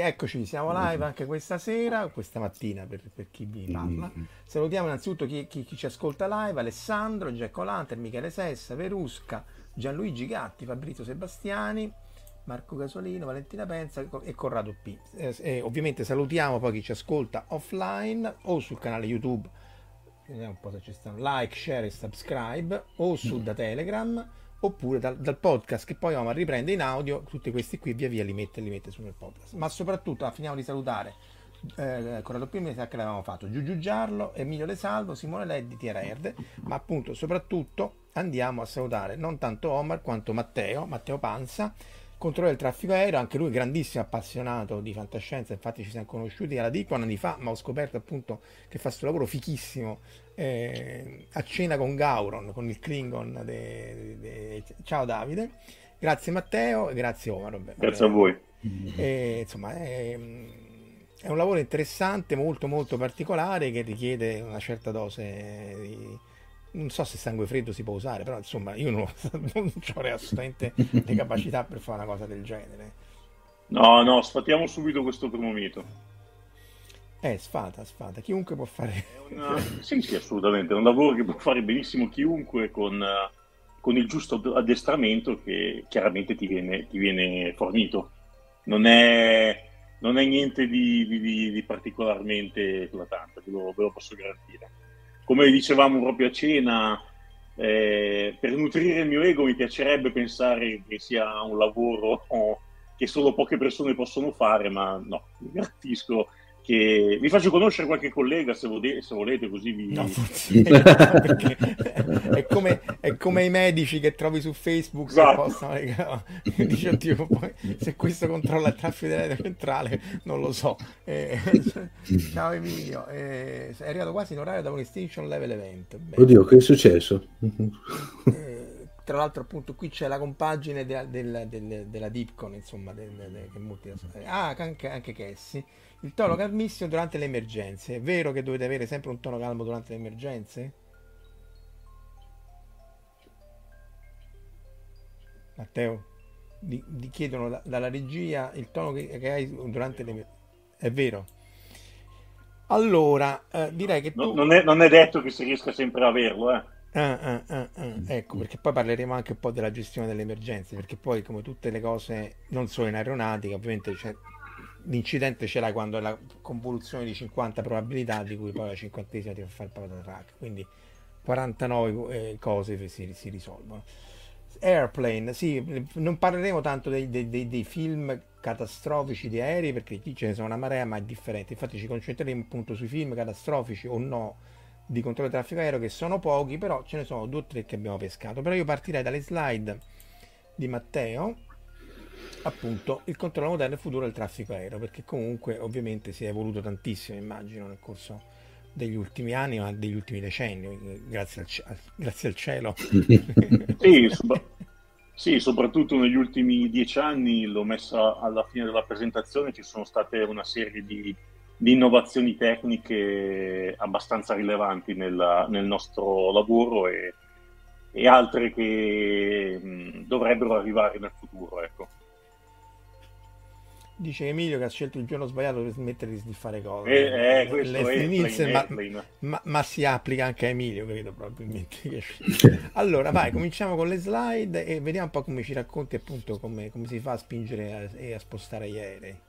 Eccoci, siamo live anche questa sera, questa mattina per, per chi vi parla. Salutiamo innanzitutto chi, chi, chi, ci ascolta live, Alessandro, Giacco Lanter, Michele Sessa, Verusca, Gianluigi Gatti, Fabrizio Sebastiani, Marco Gasolino, Valentina Penza e Corrado P. Eh, e ovviamente salutiamo poi chi ci ascolta offline o sul canale YouTube, vediamo un po' se ci stanno, like, share e subscribe, o su da Telegram oppure dal, dal, podcast che poi Omar riprende in audio, tutti questi qui via via li mette, li mette su nel podcast. Ma soprattutto ah, finiamo di salutare eh, Corrado P, mi sa che l'avevamo fatto, Giugiu Giarlo, Emilio Le Salvo, Simone Leddi, Tiera Erde, ma appunto soprattutto andiamo a salutare non tanto Omar quanto Matteo, Matteo Panza, controllore del traffico aereo, anche lui grandissimo appassionato di fantascienza, infatti ci siamo conosciuti alla DICO anni fa, ma ho scoperto appunto che fa questo lavoro fichissimo eh, a cena con Gauron, con il Klingon. De, de, de... Ciao Davide, grazie Matteo, grazie Omar. Vabbè, grazie vabbè. a voi. E, insomma, è, è, un lavoro interessante, molto molto particolare che richiede una certa dose di... Non so se sangue freddo si può usare, però insomma io non, non avrei assolutamente le capacità per fare una cosa del genere. No, no, sfatiamo subito questo primo mito. Eh, sfata, sfata, chiunque può fare. Una... Sì, sì, assolutamente. È un lavoro che può fare benissimo chiunque con, con il giusto addestramento che chiaramente ti viene, ti viene fornito. Non è, non è niente di, di, di, particolarmente eclatante, ve lo, ve lo, posso garantire. Come dicevamo proprio a cena, eh, per nutrire il mio ego mi piacerebbe pensare che sia un lavoro che solo poche persone possono fare, ma no, mi garantisco che vi faccio conoscere qualche collega se, volete, se volete così vi... No, è, come, è, come, i medici che trovi su Facebook esatto. possono, dice, tipo, poi, se questo controlla il traffico della centrale non lo so eh, ciao Emilio eh, è arrivato quasi in orario da un extinction level event Bene. oddio che è successo? Eh, tra l'altro appunto qui c'è la compagine della, della, della, della Dipcon insomma del, del, del, ah anche, anche Cassie il tono calmissimo durante le emergenze. È vero che dovete avere sempre un tono calmo durante le emergenze? Matteo, ti chiedono da, dalla regia il tono che, che, hai durante le emergenze. È vero? Allora, eh, direi che tu... non, è, non, è, detto che si riesca sempre a averlo, eh. Ah, ah, ah, ah, ecco, perché poi parleremo anche un po' della gestione delle emergenze, perché poi come tutte le cose, non solo in aeronautica, ovviamente c'è l'incidente ce l'hai quando è la convoluzione di 50 probabilità di cui poi la cinquantesima ti fa fare il power track. Quindi 49 eh, cose si, si, risolvono. Airplane, sì, non parleremo tanto dei, dei, dei, dei, film catastrofici di aerei perché ce ne sono una marea ma è differente. Infatti ci concentreremo appunto sui film catastrofici o no di controllo del traffico aereo che sono pochi però ce ne sono due o tre che abbiamo pescato però io partirei dalle slide di Matteo appunto il controllo moderno e futuro del traffico aereo, perché comunque ovviamente si è evoluto tantissimo, immagino, nel corso degli ultimi anni, ma degli ultimi decenni, grazie al, grazie al cielo. sì, so- sì, soprattutto negli ultimi dieci anni, l'ho messa alla fine della presentazione, ci sono state una serie di, di innovazioni tecniche abbastanza rilevanti nella, nel nostro lavoro e, e altre che mh, dovrebbero arrivare nel futuro. Ecco. Dice Emilio che ha scelto il giorno sbagliato per smettere di fare cose. Eh, eh, questo è Nielsen, ma, ma, ma, si applica anche a Emilio, credo probabilmente. allora, vai, cominciamo con le slide e vediamo un po' come ci racconti appunto come, come si fa a spingere e a, spostare gli aerei.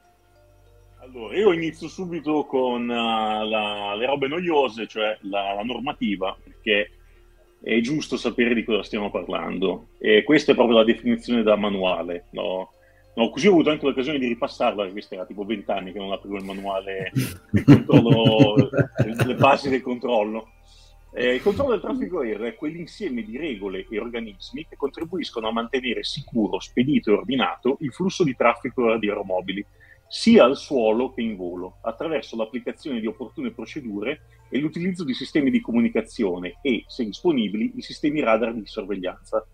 Allora, io inizio subito con uh, la, le robe noiose, cioè la, la, normativa, perché è giusto sapere di cosa stiamo parlando. E questa è proprio la definizione da manuale, no? No, così ho avuto anche l'occasione di ripassarla, questa era tipo vent'anni che non aprivo il manuale del controllo, le basi del controllo. Eh, il controllo del traffico aereo è quell'insieme di regole e organismi che contribuiscono a mantenere sicuro, spedito e ordinato il flusso di traffico di aeromobili, sia al suolo che in volo, attraverso l'applicazione di opportune procedure e l'utilizzo di sistemi di comunicazione e, se disponibili, di sistemi radar di sorveglianza.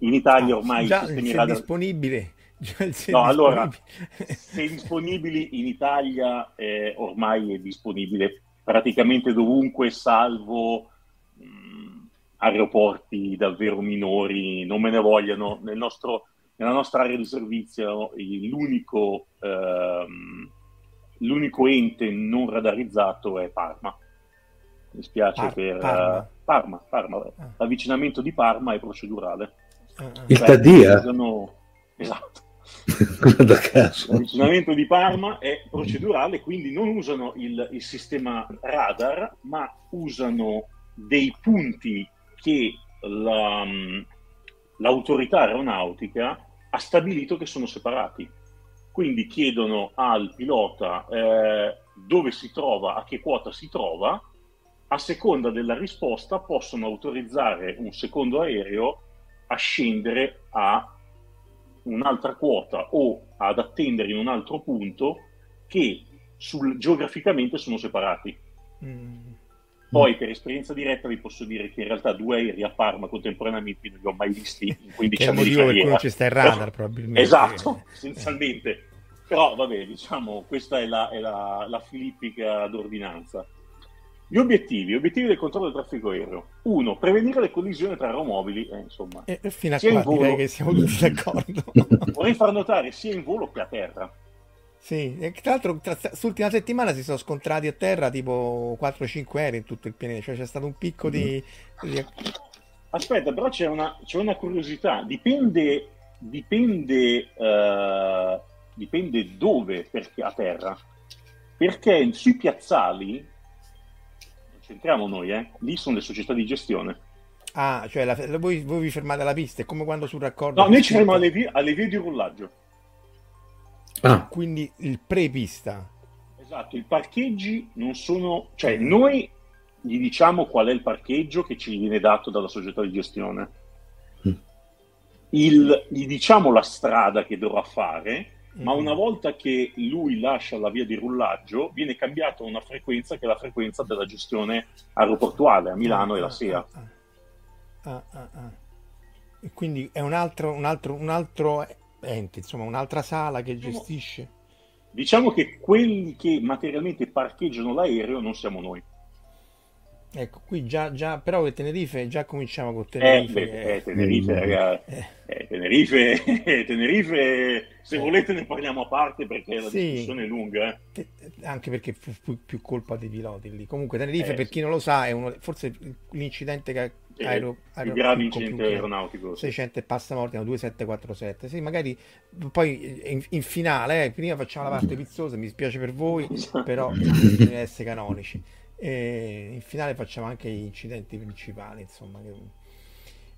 In Italia ormai già, se radar... disponibile. no, allora, se disponibili in Italia eh, ormai è disponibile praticamente dovunque, salvo mh, aeroporti davvero minori, non me ne vogliano. Nel nostro, nella nostra area di servizio l'unico, ehm, l'unico ente non radarizzato è Parma. Mi spiace Par- per Parma. Uh, Parma, Parma. Ah. L'avvicinamento di Parma è procedurale. Il cioè, Tadia? Usano... Esatto. da caso. L'avvicinamento di Parma è procedurale, quindi non usano il, il, sistema radar, ma usano dei punti che la, l'autorità aeronautica ha stabilito che sono separati. Quindi chiedono al pilota eh, dove si trova, a che quota si trova, a seconda della risposta possono autorizzare un secondo aereo a scendere a un'altra quota o ad attendere in un altro punto che sul, geograficamente sono separati. Mm. Poi per esperienza diretta vi posso dire che in realtà due aerei a Parma contemporaneamente non li ho mai visti in 15 anni di carriera. cui c'è il radar probabilmente. Esatto, essenzialmente. Però vabbè, diciamo, questa è la, è la, la filippica d'ordinanza. Gli obiettivi, obiettivi del controllo del traffico aereo. Uno, prevenire le collisioni tra aeromobili, eh, insomma. E, fino a qua volo... direi che siamo tutti d'accordo. Vorrei far notare sia in volo che a terra. Sì, e tra l'altro tra, l'ultima settimana si sono scontrati a terra tipo 4-5 aerei in tutto il pianeta, cioè c'è stato un picco di... di... Aspetta, però c'è una, c'è una curiosità, dipende, dipende, uh, dipende dove perché a terra, perché sui piazzali c'entriamo noi, eh? lì sono le società di gestione. Ah, cioè la, voi, voi, vi fermate alla pista, è come quando sul raccordo... No, noi ci fermiamo alle vie, alle vie di rollaggio. Ah. Quindi il pre-pista. Esatto, i parcheggi non sono, cioè noi gli diciamo qual è il parcheggio che ci viene dato dalla società di gestione, Mm. Il- gli diciamo la strada che dovrà fare, ma Mm. una volta che lui lascia la via di rullaggio viene cambiata una frequenza che è la frequenza della gestione aeroportuale a Milano e la Ah, SEA. ah, ah. Ah, ah, ah. E quindi è un altro, un altro, un altro ente, insomma, un'altra sala che gestisce. Diciamo che quelli che materialmente parcheggiano l'aereo non siamo noi. Ecco, qui già, già però che Tenerife, già cominciamo con Eh, Tenerife. beh, che- eh, Tenerife, Mm. raga, eh, eh, Tenerife, Tenerife, se volete ne parliamo a parte perché la Sì. discussione è lunga. eh. te- anche perché fu, fu più colpa dei piloti lì. Comunque Tenerife, Eh, per sì. chi non lo sa, è uno, forse l'incidente che Eh, aero, il aero- grave più- incidente più- aeronautico. sì. 600 e passa morti, no, 2747. Sì, magari poi in, in finale, eh, prima facciamo la parte pizzosa, mi spiace per voi, però bisogna essere canonici. E in finale facciamo anche gli incidenti principali, insomma. che-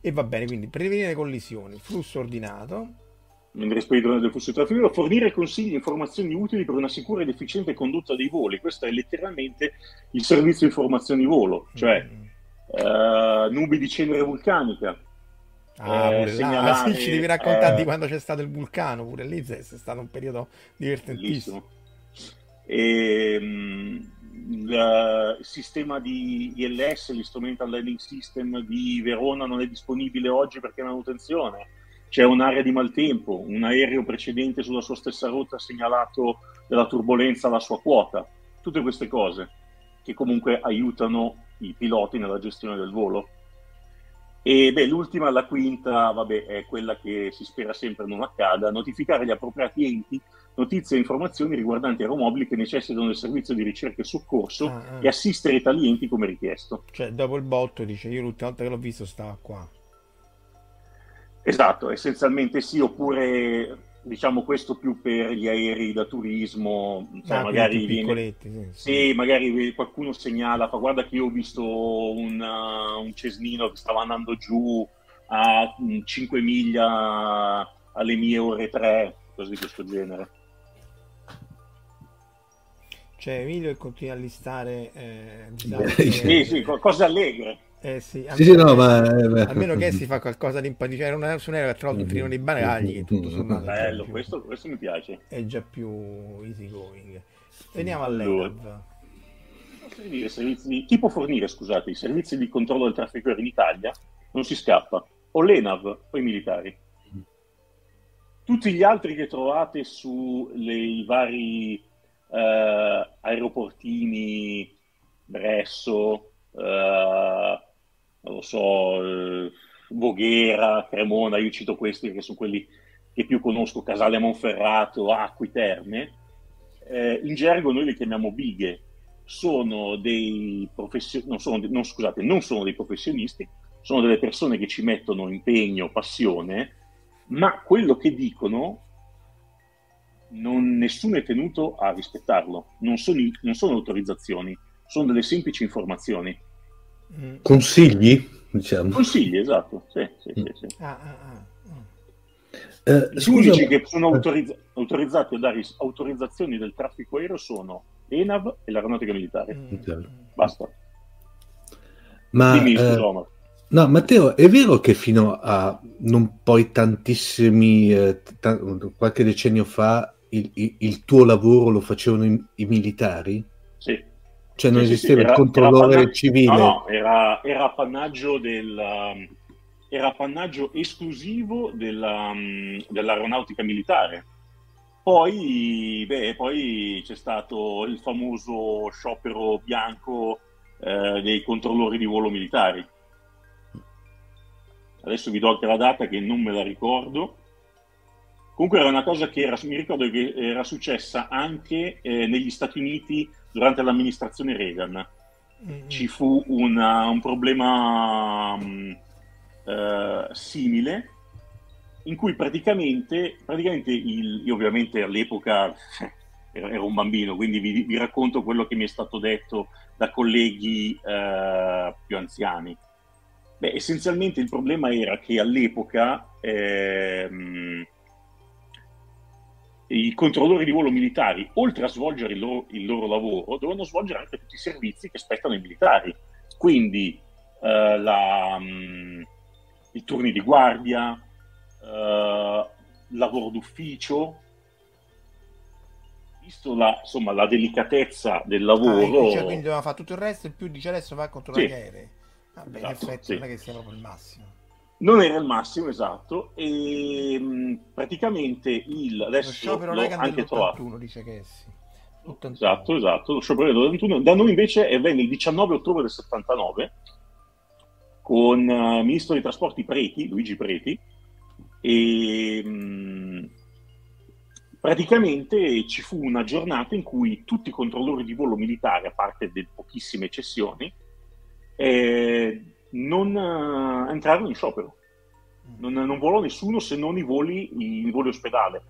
E va bene, quindi prevenire collisioni, flusso ordinato. Mentre speditore del flusso traffico, fornire consigli e informazioni utili per una sicura ed efficiente condotta dei voli. Questo è letteralmente il servizio informazioni volo, cioè Mm. Eh, nubi di cenere vulcanica. Ah, eh, là, segnalare, sì, ci devi raccontare eh, di quando c'è stato il vulcano, pure lì è stato un periodo divertentissimo. E, mh, il sistema di ILS, l'Instrumental Landing System di Verona non è disponibile oggi perché è manutenzione. C'è un'area di maltempo, un aereo precedente sulla sua stessa rotta ha segnalato della turbolenza alla sua quota. Tutte queste cose che comunque aiutano i piloti nella gestione del volo. E beh, l'ultima, la quinta, vabbè, è quella che si spera sempre non accada, notificare gli appropriati enti notizie e informazioni riguardanti aeromobili che necessitano del servizio di ricerca e soccorso Ah, ah. e assistere tali enti come richiesto. Cioè, dopo il botto dice, io l'ultima volta che l'ho visto stava qua. Esatto, essenzialmente sì, oppure diciamo questo più per gli aerei da turismo, sai, Ah, magari viene, sì, sì. Sì, magari qualcuno segnala, fa guarda che io ho visto un, uh, un cesnino che stava andando giù a mm, 5 miglia alle mie ore 3, cose di questo genere. Cioè, Emilio continua a listare eh, Sì, Sì, sì, co- cose allegre. Eh sì, Sì, sì, no, ma... eh, almeno che si fa qualcosa di impatto. Cioè, non un aereo che tra l'altro finivano i bagagli, che tutto sommato è già Bello, più- questo, questo mi piace. è già più easy going. Veniamo Allora. all'ENAV. Di- Chi può fornire, scusate, i servizi di controllo del traffico aereo in Italia? Non si scappa. O l'ENAV o i militari. Tutti gli altri che trovate sui vari eh, aeroportini, Bresso, eh, non lo so, eh, Voghera, Cremona, io cito questi che sono quelli che più conosco, Casale Monferrato, Acqui Terme, eh, in gergo noi li chiamiamo bighe, sono dei professionisti, non, sono, non, non sono dei professionisti, sono delle persone che ci mettono impegno, passione, ma quello che dicono non, nessuno è tenuto a rispettarlo, non sono, non sono autorizzazioni, sono delle semplici informazioni. Mm. Consigli, diciamo. Consigli, esatto. Sì, sì, sì, sì. Ah, ah, ah. Eh, Gli scusa, unici che sono autorizz- autorizzati a dare autorizzazioni del traffico aereo sono l'ENAV e l'Aeronautica Militare. Mm. Ok. Basta. ma Dimmi, eh, scusa, no, Matteo, è vero che fino a non poi tantissimi, eh, ta- qualche decennio fa, il, il- il tuo lavoro lo facevano i, i militari? Sì. Cioè non Sì, esisteva sì, il era- controllore era civile? No, no, era, era appannaggio del, um, era appannaggio esclusivo della, um, dell'aeronautica militare. Poi, beh, poi c'è stato il famoso sciopero bianco eh, dei controllori di volo militari. Adesso vi do anche la data che non me la ricordo. Comunque era una cosa che era, mi ricordo che era successa anche eh, negli Stati Uniti durante l'amministrazione Reagan Mm. ci fu una- un problema mh, eh, simile in cui praticamente, praticamente il- io ovviamente all'epoca ero, un bambino, quindi vi, vi racconto quello che mi è stato detto da colleghi eh, più anziani. Beh, essenzialmente il problema era che all'epoca ehm, i controllori di volo militari, oltre a svolgere il loro, il loro lavoro, devono svolgere anche tutti i servizi che spettano ai militari. Quindi eh, la, mh, mm, i turni di guardia, eh, lavoro d'ufficio, visto la, insomma, la delicatezza del lavoro. Ah, cioè, quindi doveva fare tutto il resto e più dice adesso va a controllare Sì. gli aerei. Vabbè, Esatto, in effetti sì. non è che sia proprio il massimo. Non era il massimo, esatto, e mh, praticamente il Lo adesso sciopero l'ho Reagan anche trovato. dell'81 dice che sì. 81. Esatto, esatto, lo sciopero del 81. Da noi invece avvenne il 19 ottobre del 79 con eh, il ministro dei trasporti Preti, Luigi Preti, e mh, praticamente ci fu una giornata in cui tutti i controllori di volo militare, a parte delle pochissime eccezioni, eh, non eh, entrarono in sciopero. Non, non volò nessuno se non i voli, i, voli ospedale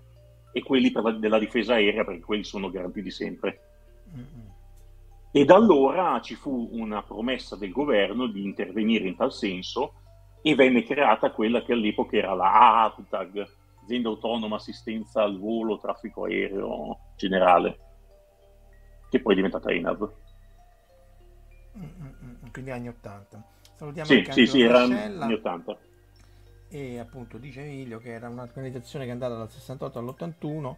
e quelli la- della difesa aerea, perché quelli sono garantiti sempre. Mm-mm. E da allora ci fu una promessa del governo di intervenire in tal senso e venne creata quella che all'epoca era la AATAG, Azienda Autonoma Assistenza al Volo Traffico Aereo Generale, che poi è diventata ENAV. Mm-mm. Quindi anni 80. Salutiamo Sì, anche sì, sì, era anni 80. e appunto dice Emilio che era un'organizzazione che è andata dal 68 all'81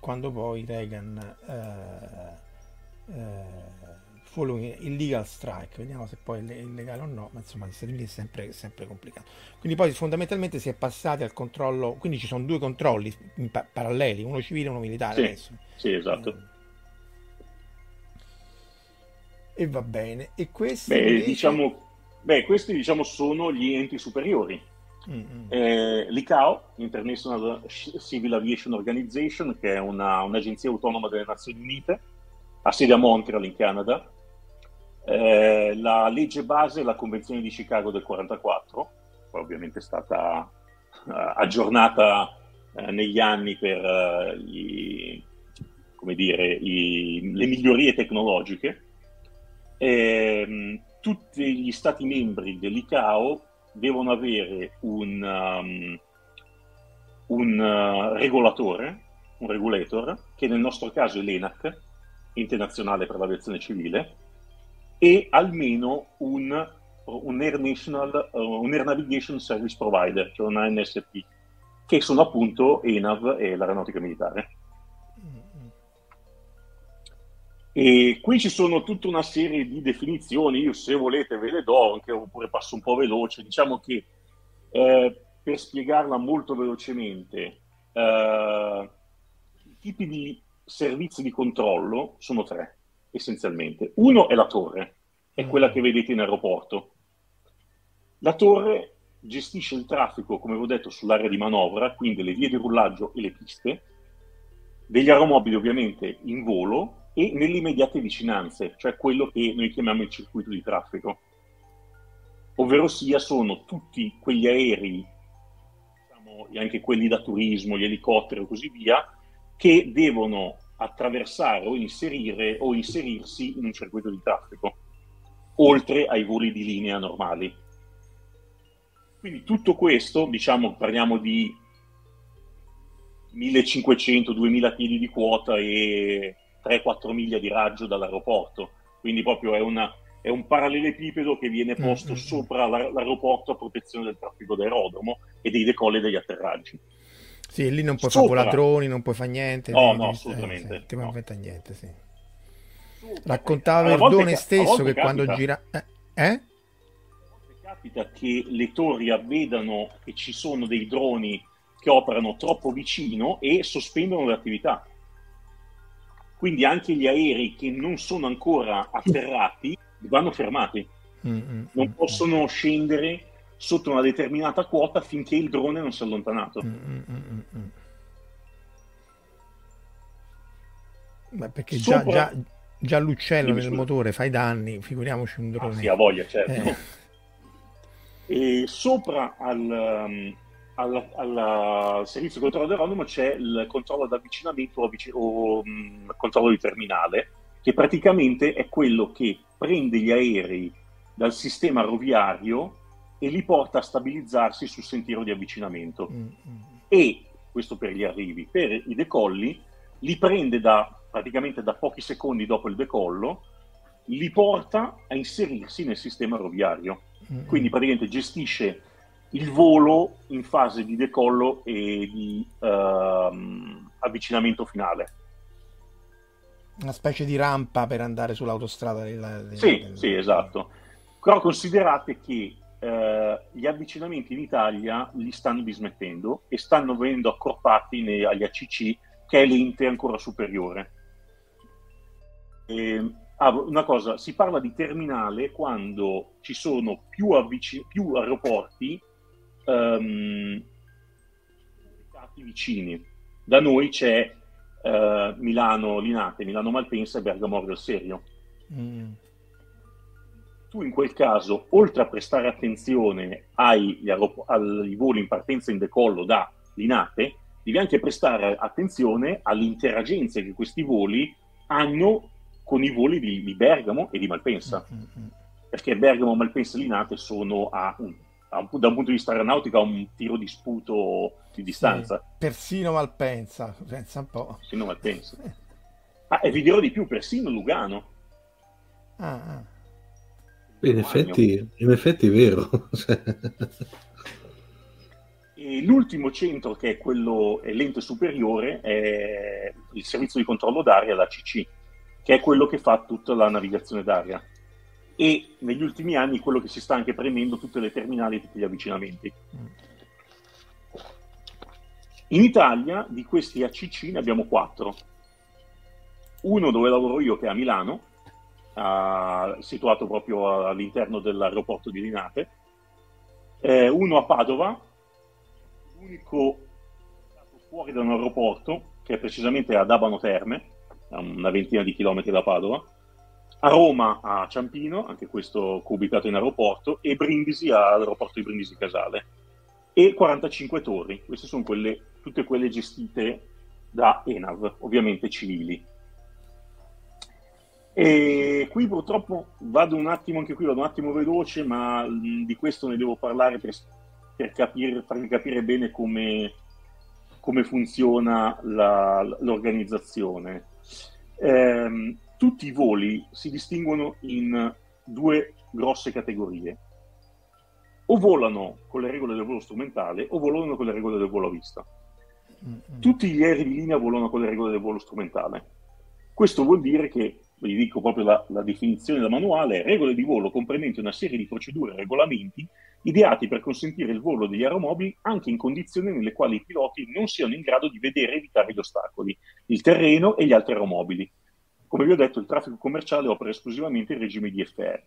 quando poi Reagan eh, eh, following illegal strike. Vediamo se poi è illegale o no ma insomma negli Stati Uniti è sempre, sempre complicato. Quindi poi fondamentalmente si è passati al controllo quindi ci sono due controlli pa- paralleli uno civile e uno militare Sì, adesso. sì, esatto. e va bene. E questi Beh, invece- diciamo, beh, questi diciamo sono gli enti superiori. Mm, mm. Eh, L'ICAO, International Civil Aviation Organization, che è una- un'agenzia autonoma delle Nazioni Unite, ha sede a Montreal in Canada. Eh, la legge base è la Convenzione di Chicago del 44, poi ovviamente è stata eh, aggiornata eh, negli anni per eh, i- come dire, i- le migliorie tecnologiche. Ehm, tutti gli stati membri dell'ICAO devono avere un, um, un uh, regolatore, un regulator, che nel nostro caso è l'ENAC, Internazionale per l'Aviazione Civile, e almeno un, un Air, National, uh, un Air Navigation Service Provider, cioè una NSP, che sono appunto ENAV e l'Aeronautica Militare. E qui ci sono tutta una serie di definizioni, io se volete ve le do, anche oppure passo un po' veloce. Diciamo che eh, per spiegarla molto velocemente, eh, i tipi di servizi di controllo sono tre, essenzialmente. Uno è la torre, è quella che vedete in aeroporto. La torre gestisce il traffico, come vi ho detto, sull'area di manovra, quindi le vie di rullaggio e le piste, degli aeromobili ovviamente in volo e nelle immediate vicinanze, cioè quello che noi chiamiamo il circuito di traffico. Ovvero sia sono tutti quegli aerei, diciamo, anche quelli da turismo, gli elicotteri e così via, che devono attraversare o inserire o inserirsi in un circuito di traffico, oltre ai voli di linea normali. Quindi tutto questo, diciamo, parliamo di 1500-2000 kg di quota e 3-4 miglia di raggio dall'aeroporto. Quindi proprio è, una, è un parallelepipedo che viene posto Mm, mm, sopra la- l'aeroporto a protezione del traffico d'aerodromo e dei decolli e degli atterraggi. Sì, lì non puoi fare Sopra. voladroni, non puoi fare niente. No, no, devi- assolutamente, eh, sì, no. niente, sì. Raccontava Verdone stesso che quando capita. gira... Eh? eh? capita che le torri avvedano che ci sono dei droni che operano troppo vicino e sospendono le attività. Quindi anche gli aerei che non sono ancora atterrati vanno fermati, Mm, mm, non mm, possono scendere sotto una determinata quota finché il drone non si è allontanato. Ma perché già, Sopra- già, già l'uccello nel motore fa i danni, figuriamoci un Ah, drone. sì, ha voglia, certo. Eh. E sopra al, um, al- al servizio di controllo dell'aerodromo c'è il controllo ad avvicinamento o, o, mm, controllo di terminale, che praticamente è quello che prende gli aerei dal sistema roviario e li porta a stabilizzarsi sul sentiero di avvicinamento. Mm, mm. E questo per gli arrivi. Per i decolli li prende da, praticamente da pochi secondi dopo il decollo, li porta a inserirsi nel sistema aeroviario. Mm-hmm. Quindi praticamente gestisce il volo in fase di decollo e di uh, avvicinamento finale. Una specie di rampa per andare sull'autostrada. Della, della, sì, della... sì, esatto. Però considerate che uh, gli avvicinamenti in Italia li stanno dismettendo e stanno venendo accorpati nei, agli ACC, che è l'ente ancora superiore. E, Ah, una cosa, si parla di terminale quando ci sono più, avvic- più aeroporti um, vicini. Da noi c'è uh, Milano Linate, Milano Malpensa e Bergamo del Serio. Mm. Tu in quel caso, oltre a prestare attenzione ai, ai voli in partenza e in decollo da Linate, devi anche prestare attenzione all'interagenza che questi voli hanno con i voli di, di Bergamo e di Malpensa. Mm-hmm. Perché Bergamo, Malpensa e Linate sono a un, a un, da un punto di vista aeronautico a un tiro di sputo di distanza. Sì, persino Malpensa, pensa un po'. Persino Malpensa. Ah, e vi dirò di più, persino Lugano. Ah, ah. In, effetti, in effetti è vero. E l'ultimo centro, che è quello, è l'ente superiore, è il servizio di controllo d'aria, l'ACC che è quello che fa tutta la navigazione d'aria. E negli ultimi anni quello che si sta anche premendo tutte le terminali e tutti gli avvicinamenti. In Italia di questi ACC ne abbiamo quattro. Uno dove lavoro io che è a Milano, uh, situato proprio all'interno dell'aeroporto di Linate, eh, uno a Padova, l'unico fuori da un aeroporto, che è precisamente ad Abano Terme, a una ventina di chilometri da Padova, a Roma a Ciampino, anche questo ubicato in aeroporto, e Brindisi all'aeroporto di Brindisi Casale, e 45 torri. Queste sono quelle, tutte quelle gestite da ENAV, ovviamente civili. E qui purtroppo vado un attimo, anche qui vado un attimo veloce, ma di questo ne devo parlare per, per capire, farvi capire bene come, come funziona la, l'organizzazione. Eh, tutti i voli si distinguono in due grosse categorie. O volano con le regole del volo strumentale o volano con le regole del volo a vista. Mm-hmm. Tutti gli aerei di linea volano con le regole del volo strumentale. Questo vuol dire che, vi dico proprio la, la definizione da manuale, regole di volo comprendenti una serie di procedure e regolamenti ideati per consentire il volo degli aeromobili anche in condizioni nelle quali i piloti non siano in grado di vedere e evitare gli ostacoli, il terreno e gli altri aeromobili. Come vi ho detto, il traffico commerciale opera esclusivamente in regime di IFR.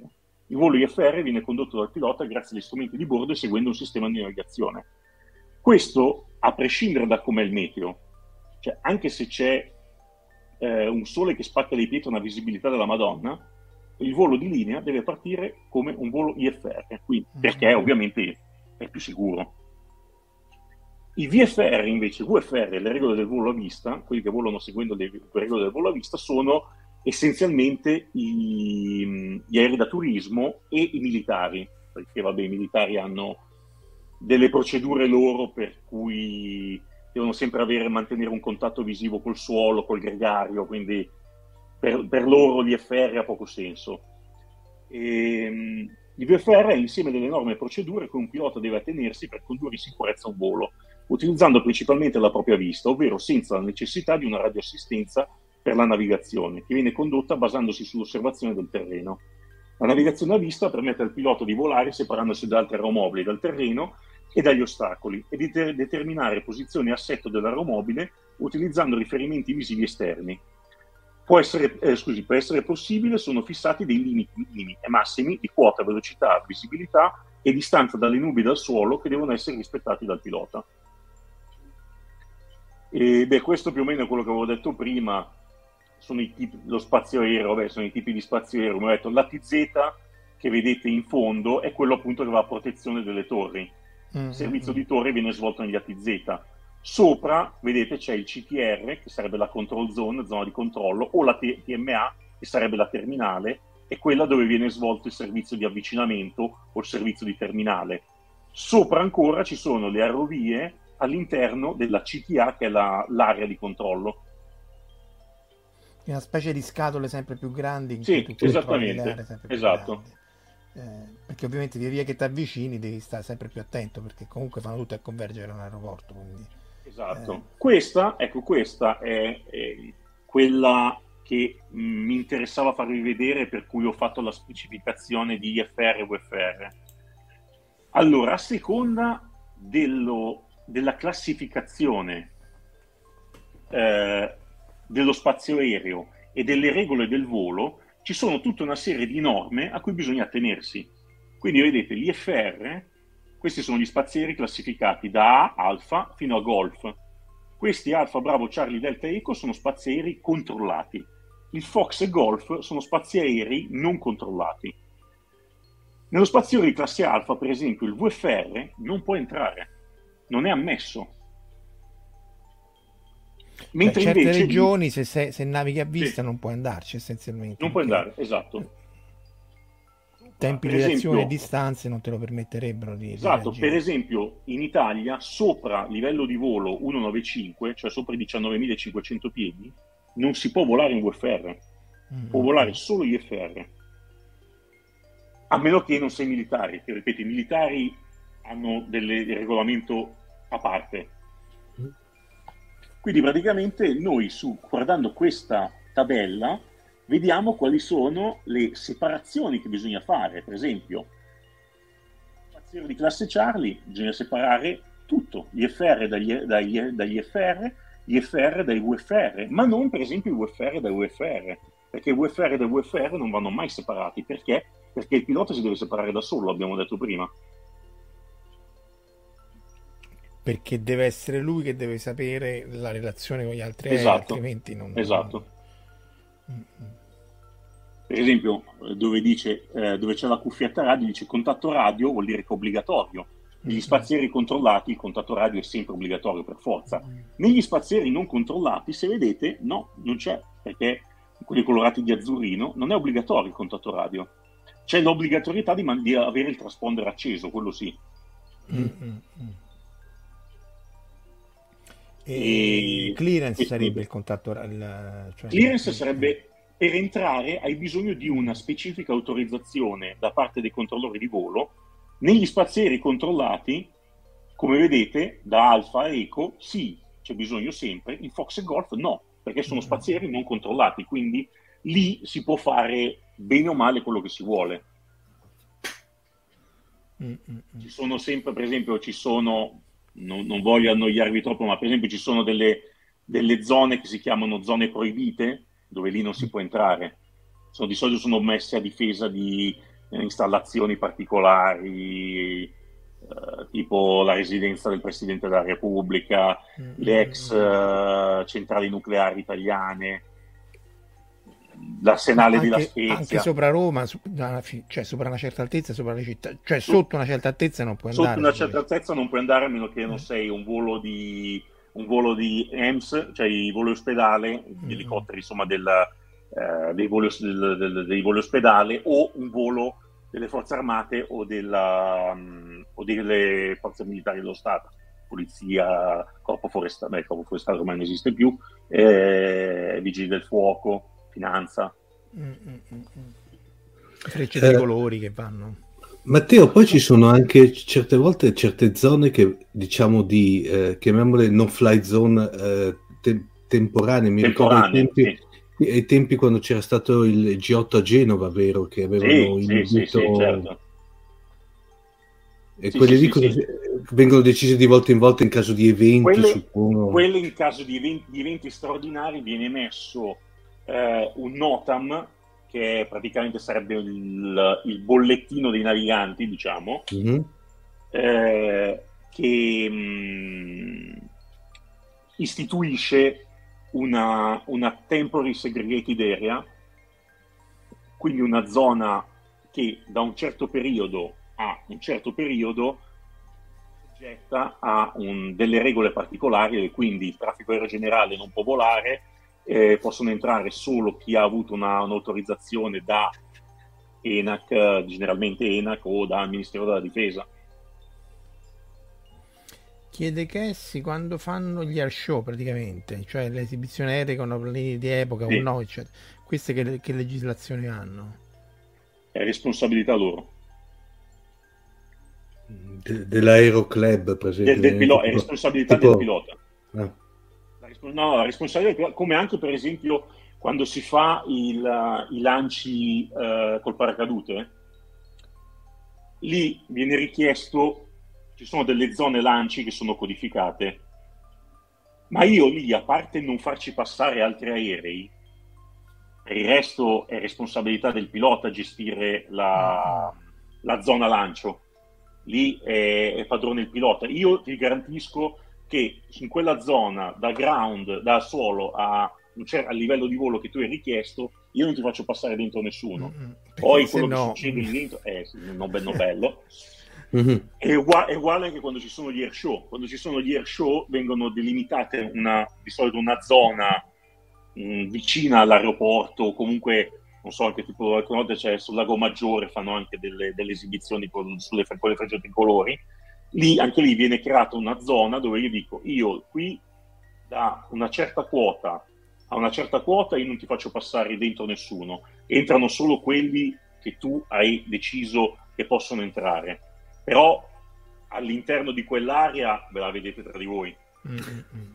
Il volo IFR viene condotto dal pilota grazie agli strumenti di bordo e seguendo un sistema di navigazione. Questo a prescindere da com'è il meteo, cioè anche se c'è eh, un sole che spacca dei piedi una visibilità della Madonna, il volo di linea deve partire come un volo IFR, quindi, mm. perché ovviamente è più sicuro. I VFR invece, VFR, le regole del volo a vista, quelli che volano seguendo le regole del volo a vista, sono essenzialmente i, gli aerei da turismo e i militari, perché vabbè, i militari hanno delle procedure loro per cui devono sempre avere, mantenere un contatto visivo col suolo, col gregario, quindi per, per loro l'IFR ha poco senso. E, um, il VFR è insieme delle norme e procedure che un pilota deve attenersi per condurre in sicurezza un volo, utilizzando principalmente la propria vista, ovvero senza la necessità di una radioassistenza per la navigazione, che viene condotta basandosi sull'osservazione del terreno. La navigazione a vista permette al pilota di volare separandosi da altri aeromobili, dal terreno e dagli ostacoli e di ter- determinare posizione e assetto dell'aeromobile utilizzando riferimenti visivi esterni, essere, eh, scusi, per essere possibile sono fissati dei limiti minimi e massimi di quota, velocità, visibilità e distanza dalle nubi dal suolo che devono essere rispettati dal pilota. E beh, questo più o meno è quello che avevo detto prima, sono i tipi, lo spazio aereo, vabbè, sono i tipi di spazio aereo, come ho detto, l'ATZ che vedete in fondo è quello appunto che va a protezione delle torri. Mm-hmm. Il servizio di torre viene svolto negli ATZ Sopra, vedete, c'è il CTR, che sarebbe la control zone, zona di controllo, o la TMA, che sarebbe la terminale, e quella dove viene svolto il servizio di avvicinamento o il servizio di terminale. Sopra ancora ci sono le aerovie all'interno della CTA, che è la, l'area di controllo. Una specie di scatole sempre più grandi. In Sì, esattamente, esatto. Eh, perché ovviamente via via che ti avvicini devi stare sempre più attento perché comunque fanno tutto a convergere a un aeroporto. Quindi, Esatto. Eh. Questa, ecco, questa è, è quella che mh, mi interessava farvi vedere per cui ho fatto la specificazione di IFR e VFR. Allora, a seconda dello- della classificazione eh, dello spazio aereo e delle regole del volo, ci sono tutta una serie di norme a cui bisogna attenersi. Quindi vedete, l'IFR, questi sono gli spazi aerei classificati da A, Alfa, fino a Golf. Questi Alfa, Bravo, Charlie, Delta, Eco sono spazi aerei controllati. Il Fox e Golf sono spazi aerei non controllati. Nello spazio di classe Alfa, per esempio, il VFR non può entrare, non è ammesso. Mentre certe invece regioni, se, se- se navighi a vista, Sì. non puoi andarci essenzialmente. non perché andare, esatto. Tempi Per di reazione e esempio- distanze non te lo permetterebbero di. di Esatto, reagire. per esempio in Italia sopra livello di volo 195, cioè sopra i 19.500 piedi, non si può volare in VFR, Mm, può volare solo IFR. A meno che non sei militare, che ripeto, i militari hanno delle- del regolamento a parte. Quindi praticamente noi su, guardando questa tabella vediamo quali sono le separazioni che bisogna fare. Per esempio, spazio di classe Charlie bisogna separare tutto, gli FR dagli, dagli, dagli FR, gli FR dai VFR, ma non per esempio i VFR dai VFR, perché i VFR dai VFR non vanno mai separati. Perché? Perché il pilota si deve separare da solo, abbiamo detto prima. Perché deve essere lui che deve sapere la relazione con gli altri aerei, Esatto, altrimenti non. Esatto. Per esempio, eh, dove, dice, eh, dove c'è la cuffietta radio, dice contatto radio vuol dire che è obbligatorio. Negli spazi aerei controllati il contatto radio è sempre obbligatorio per forza. Negli spazi aerei non controllati, se vedete, no, non c'è, perché quelli colorati di azzurrino non è obbligatorio il contatto radio. C'è l'obbligatorietà di, man- di avere il trasponder acceso, quello sì. Mm, mm, mm. E E- clearance e- sarebbe il contatto. il- cioè- Clearance sarebbe per entrare hai bisogno di una specifica autorizzazione da parte dei controllori di volo. Negli spazi aerei controllati, come vedete, da Alfa e Eco, sì, c'è bisogno sempre, in Fox e Golf no, perché sono spazi aerei non controllati, quindi lì si può fare bene o male quello che si vuole. Mm, mm, mm. Ci sono sempre, per esempio, ci sono, non, non voglio annoiarvi troppo, ma per esempio ci sono delle, delle zone che si chiamano zone proibite, dove lì non si può entrare. Sono, di solito sono messe a difesa di eh, installazioni particolari, eh, tipo la residenza del Presidente della Repubblica, Mm, le ex eh, centrali nucleari italiane, l'arsenale di La anche, anche Spezia. sopra Roma, una cioè sopra una certa altezza, sopra le città, cioè sotto una certa altezza non puoi Sotto andare. una su certa altezza non puoi andare a meno che non Mm. sei un volo di, un volo di EMS, cioè i voli ospedale, Mm. gli elicotteri insomma del, eh, dei, voli, del- del- dei voli ospedale o un volo delle forze armate o, della, mm, o delle forze militari dello Stato, polizia, corpo forestale, beh, il corpo forestale ormai non esiste più, eh, vigili del fuoco, finanza. Mm, mm, mm. Frecce Eh, di colori che vanno. Matteo, poi ci sono anche certe volte certe zone che diciamo di, eh, chiamiamole no-fly zone eh, te- temporanee. Mi ricordo ai Temporanee, tempi, sì. ai tempi quando c'era stato il G8 a Genova, vero? Che avevano Sì, sì, sì, inibito... sì, certo. E Sì, quelli sì, lì sì, cosa- sì. vengono decisi di volta in volta in caso di eventi, Quelle, suppongo. quelle in caso di eventi, di eventi straordinari viene messo eh, un NOTAM, che praticamente sarebbe il, il bollettino dei naviganti, diciamo, Mhm. eh, che mh, istituisce una, una temporary segregated area, quindi una zona che da un certo periodo a un certo periodo è soggetta a un- delle regole particolari e quindi il traffico aereo generale non può volare, eh, possono entrare solo chi ha avuto una- un'autorizzazione da ENAC, eh, generalmente ENAC o dal Ministero della Difesa. Chiede Cassi quando fanno gli air show praticamente, cioè le esibizioni aeree con aeroplani di epoca Sì. o no, eccetera. Queste che, che legislazioni hanno? È responsabilità loro. De- dell'Aeroclub, per esempio. Del, del pilo- è responsabilità tipo- del pilota. ah, no, la responsabilità, come anche per esempio quando si fa il, i lanci uh, col paracadute, lì viene richiesto, ci sono delle zone lanci che sono codificate, ma io lì, a parte non farci passare altri aerei, il resto è responsabilità del pilota gestire la, la zona lancio. Lì è, è padrone il pilota. Io ti garantisco che in quella zona, da ground, da suolo a, cer- a livello di volo che tu hai richiesto, io non ti faccio passare dentro nessuno. Mm, mm, perché Poi quello che no- succede lì dentro è sì, non bello bello. mhm. È uguale, è uguale anche quando ci sono gli air show. Quando ci sono gli air show vengono delimitate una, di solito una zona mh, vicina all'aeroporto, o comunque, non so, anche tipo alcune volte c'è sul Lago Maggiore, fanno anche delle, delle esibizioni con, sulle con le frecce tricolori. Lì, anche lì viene creata una zona dove io dico, io qui da una certa quota a una certa quota io non ti faccio passare dentro nessuno, entrano solo quelli che tu hai deciso che possono entrare però all'interno di quell'area ve la vedete tra di voi. Mm, mm, mm.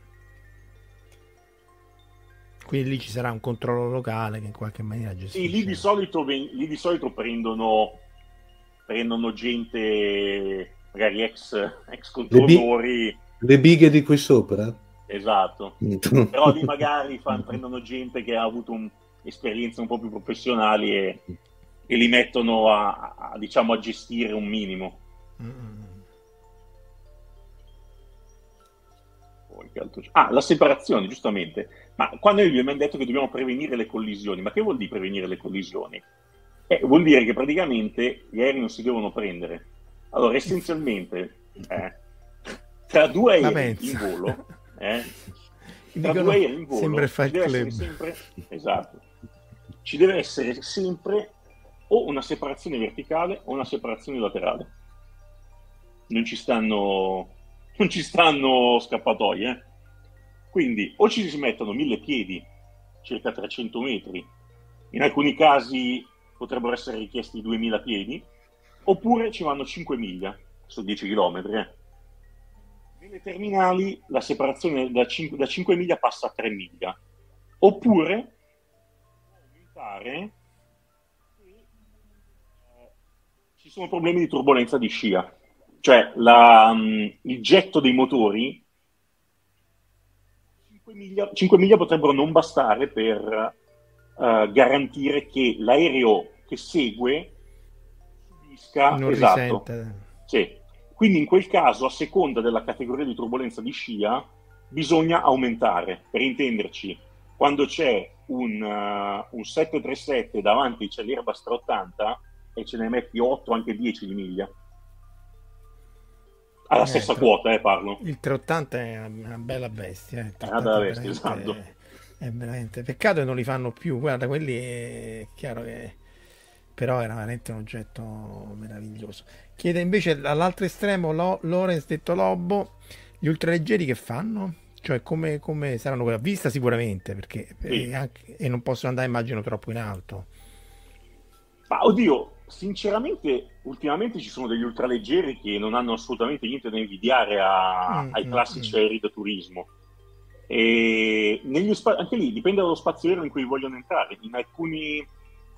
Quindi lì ci sarà un controllo locale che in qualche maniera gestisce. Sì, lì di solito, lì di solito prendono, prendono gente, magari ex, ex controllori, Le bighe di qui sopra? esatto. Però lì magari fan- prendono gente che ha avuto un- esperienze un po' più professionali e, e li mettono a, a, diciamo, a gestire un minimo. Mm, mm? Ah, la separazione, giustamente. Ma quando noi vi abbiamo detto che dobbiamo prevenire le collisioni, ma che vuol dire prevenire le collisioni? Eh, vuol dire che praticamente gli aerei non si devono prendere. Allora, essenzialmente, eh, tra due aerei in volo, eh, tra due aerei in volo, ci deve sempre, esatto, ci deve essere sempre o una separazione verticale o una separazione laterale. Non ci stanno, non ci stanno scappatoie. eh. Quindi o ci si mettono mille piedi, circa 300 metri, in alcuni casi potrebbero essere richiesti 2000 piedi, oppure ci vanno 5 miglia, sono 10 km. Eh. Nelle terminali la separazione da 5, da 5 miglia passa a 3 miglia, oppure aumentare eh, ci sono problemi di turbolenza di scia, cioè la, mm, il getto dei motori 5 miglia, 5 miglia potrebbero non bastare per eh, garantire che l'aereo che segue subisca non esatto, risente. sì. Quindi in quel caso, a seconda della categoria di turbolenza di scia, bisogna aumentare. Per intenderci, quando c'è un, uh, un 737 davanti c'è l'Airbus 380 e ce ne metti 8, anche 10 di miglia. Alla Eh, stessa tre- quota, eh, parlo. Il 380 è una, bella bestia. eh. È una bella 380 bestia, esatto. È veramente peccato che non li fanno più. Guarda, quelli è chiaro che. Però era veramente un oggetto meraviglioso. Chiede invece all'altro estremo Lo- Lorenz detto Lobo, gli ultraleggeri che fanno? Cioè come, come saranno a vista sicuramente perché Sì. e, anche- e non possono andare immagino troppo in alto. Ma oddio, sinceramente, ultimamente ci sono degli ultraleggeri che non hanno assolutamente niente da invidiare a- Mm, ai mm, classici mm. aerei da turismo. E negli anche lì dipende dallo spazio aereo in cui vogliono entrare. In alcuni,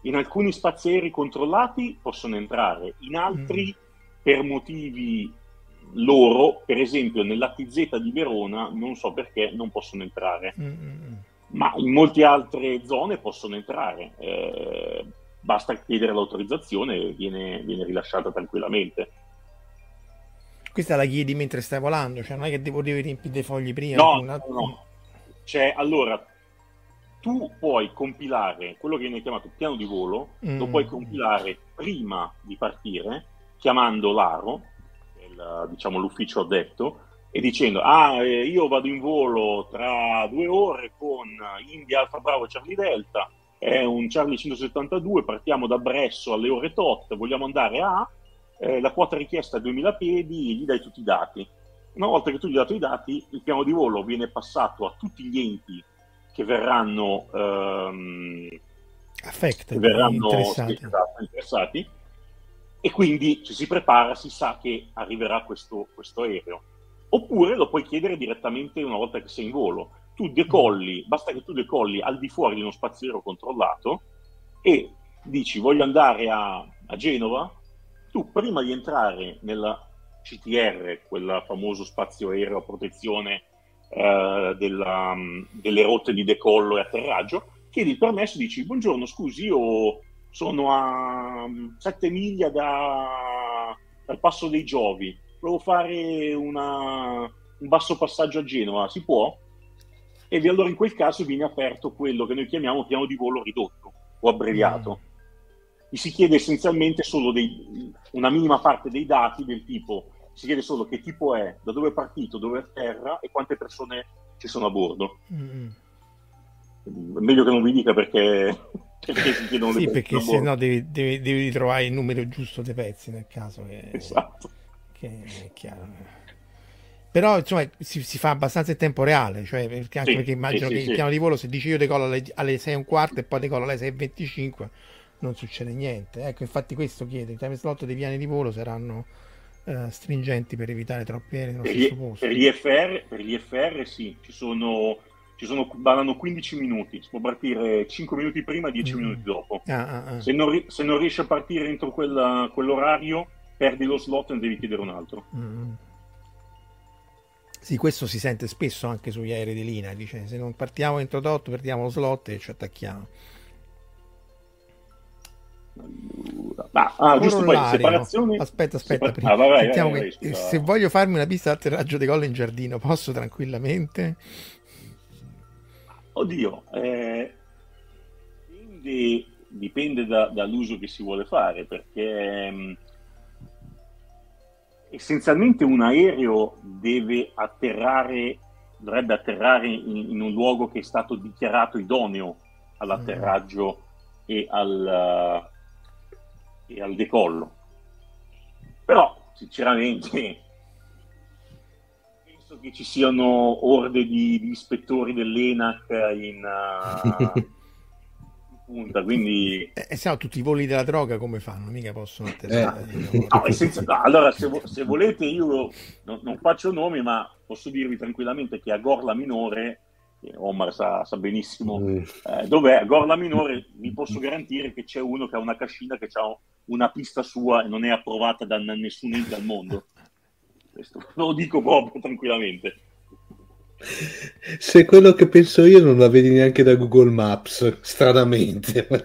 in alcuni spazi aerei controllati possono entrare, in altri per motivi loro, per esempio nell'ATZ di Verona, non so perché non possono entrare Mm, mm, mm. ma in molte altre zone possono entrare. Eh, basta chiedere l'autorizzazione e viene, viene rilasciata tranquillamente. Questa la chiedi mentre stai volando, cioè non è che devo riempire dei fogli prima. No, no, no. Cioè, allora, tu puoi compilare quello che viene chiamato piano di volo, lo Mm. puoi compilare prima di partire, chiamando l'ARO, il, diciamo l'ufficio addetto, e dicendo, ah, eh, io vado in volo tra due ore con India Alfa Bravo Charlie Delta, è un Charlie 172, partiamo da Bresso alle ore tot, vogliamo andare a, eh, la quota richiesta è 2000 piedi, gli dai tutti i dati. una volta che tu gli hai dato i dati, il piano di volo viene passato a tutti gli enti che verranno, ehm, Affect, che verranno interessati. interessati e quindi ci si prepara, si sa che arriverà questo, questo aereo. Oppure lo puoi chiedere direttamente una volta che sei in volo. Tu decolli, basta che tu decolli al di fuori di uno spazio aereo controllato e dici voglio andare a, a Genova, tu prima di entrare nella CTR, quel famoso spazio aereo a protezione eh, della, delle rotte di decollo e atterraggio, chiedi il permesso e dici buongiorno, scusi, io sono a 7 miglia da, dal Passo dei Giovi, volevo fare una, un basso passaggio a Genova, si può? E allora in quel caso viene aperto quello che noi chiamiamo piano di volo ridotto o abbreviato. Gli si chiede essenzialmente solo dei, una minima parte dei dati del tipo, si chiede solo che tipo è, da dove è partito, dove è terra e quante persone ci sono a bordo. Mm. Meglio che non vi dica perché, perché si chiedono Sì, le perché se no devi, devi, devi ritrovare il numero giusto dei pezzi nel caso che, Esatto. che è chiaro. Però insomma si, si fa abbastanza in tempo reale, cioè perché anche Sì, perché immagino sì, che il piano di volo se dici io decollo alle, alle 6 e un quarto e poi decollo alle 6 e 25 non succede niente. Ecco, infatti questo chiede, i time slot dei piani di volo saranno eh, stringenti per evitare troppi aerei nello Per stesso gli, posto. per gli FR, per gli FR sì, ci sono, ci sono, ballano 15 minuti, si può partire 5 minuti prima e 10 Mm. minuti dopo. Ah, ah, ah. Se non, se non riesci a partire entro quella- quell'orario, perdi lo slot e ne devi chiedere un altro. Mm. Sì, questo si sente spesso anche sugli aerei di linea, dice se non partiamo entro tot perdiamo lo slot e ci attacchiamo. Ah, ah, giusto poi, separazione... Aspetta, aspetta, separa- prima. ah, vai, vai, vai, che- se voglio farmi una pista d'atterraggio di collo in giardino, posso tranquillamente? Oddio, eh, dipende, dipende da- dall'uso che si vuole fare, perché mh, essenzialmente un aereo deve atterrare, dovrebbe atterrare in, in un luogo che è stato dichiarato idoneo all'atterraggio e al, e al decollo. Però, sinceramente, penso che ci siano orde di, di ispettori dell'ENAC in, uh, in punta, quindi... E se no tutti i voli della droga come fanno? Mica possono atterrare. Eh. No, senza- no, allora, se, vo- se volete, io non, non faccio nomi, ma posso dirvi tranquillamente che a Gorla Minore, eh, Omar sa, sa benissimo Mm. eh, dov'è, a Gorla Minore, vi posso garantire che c'è uno che ha una cascina che ha una pista sua e non è approvata da n- nessun ente al mondo. Questo lo dico proprio tranquillamente. Se quello che penso io non la vedi neanche da Google Maps, stranamente.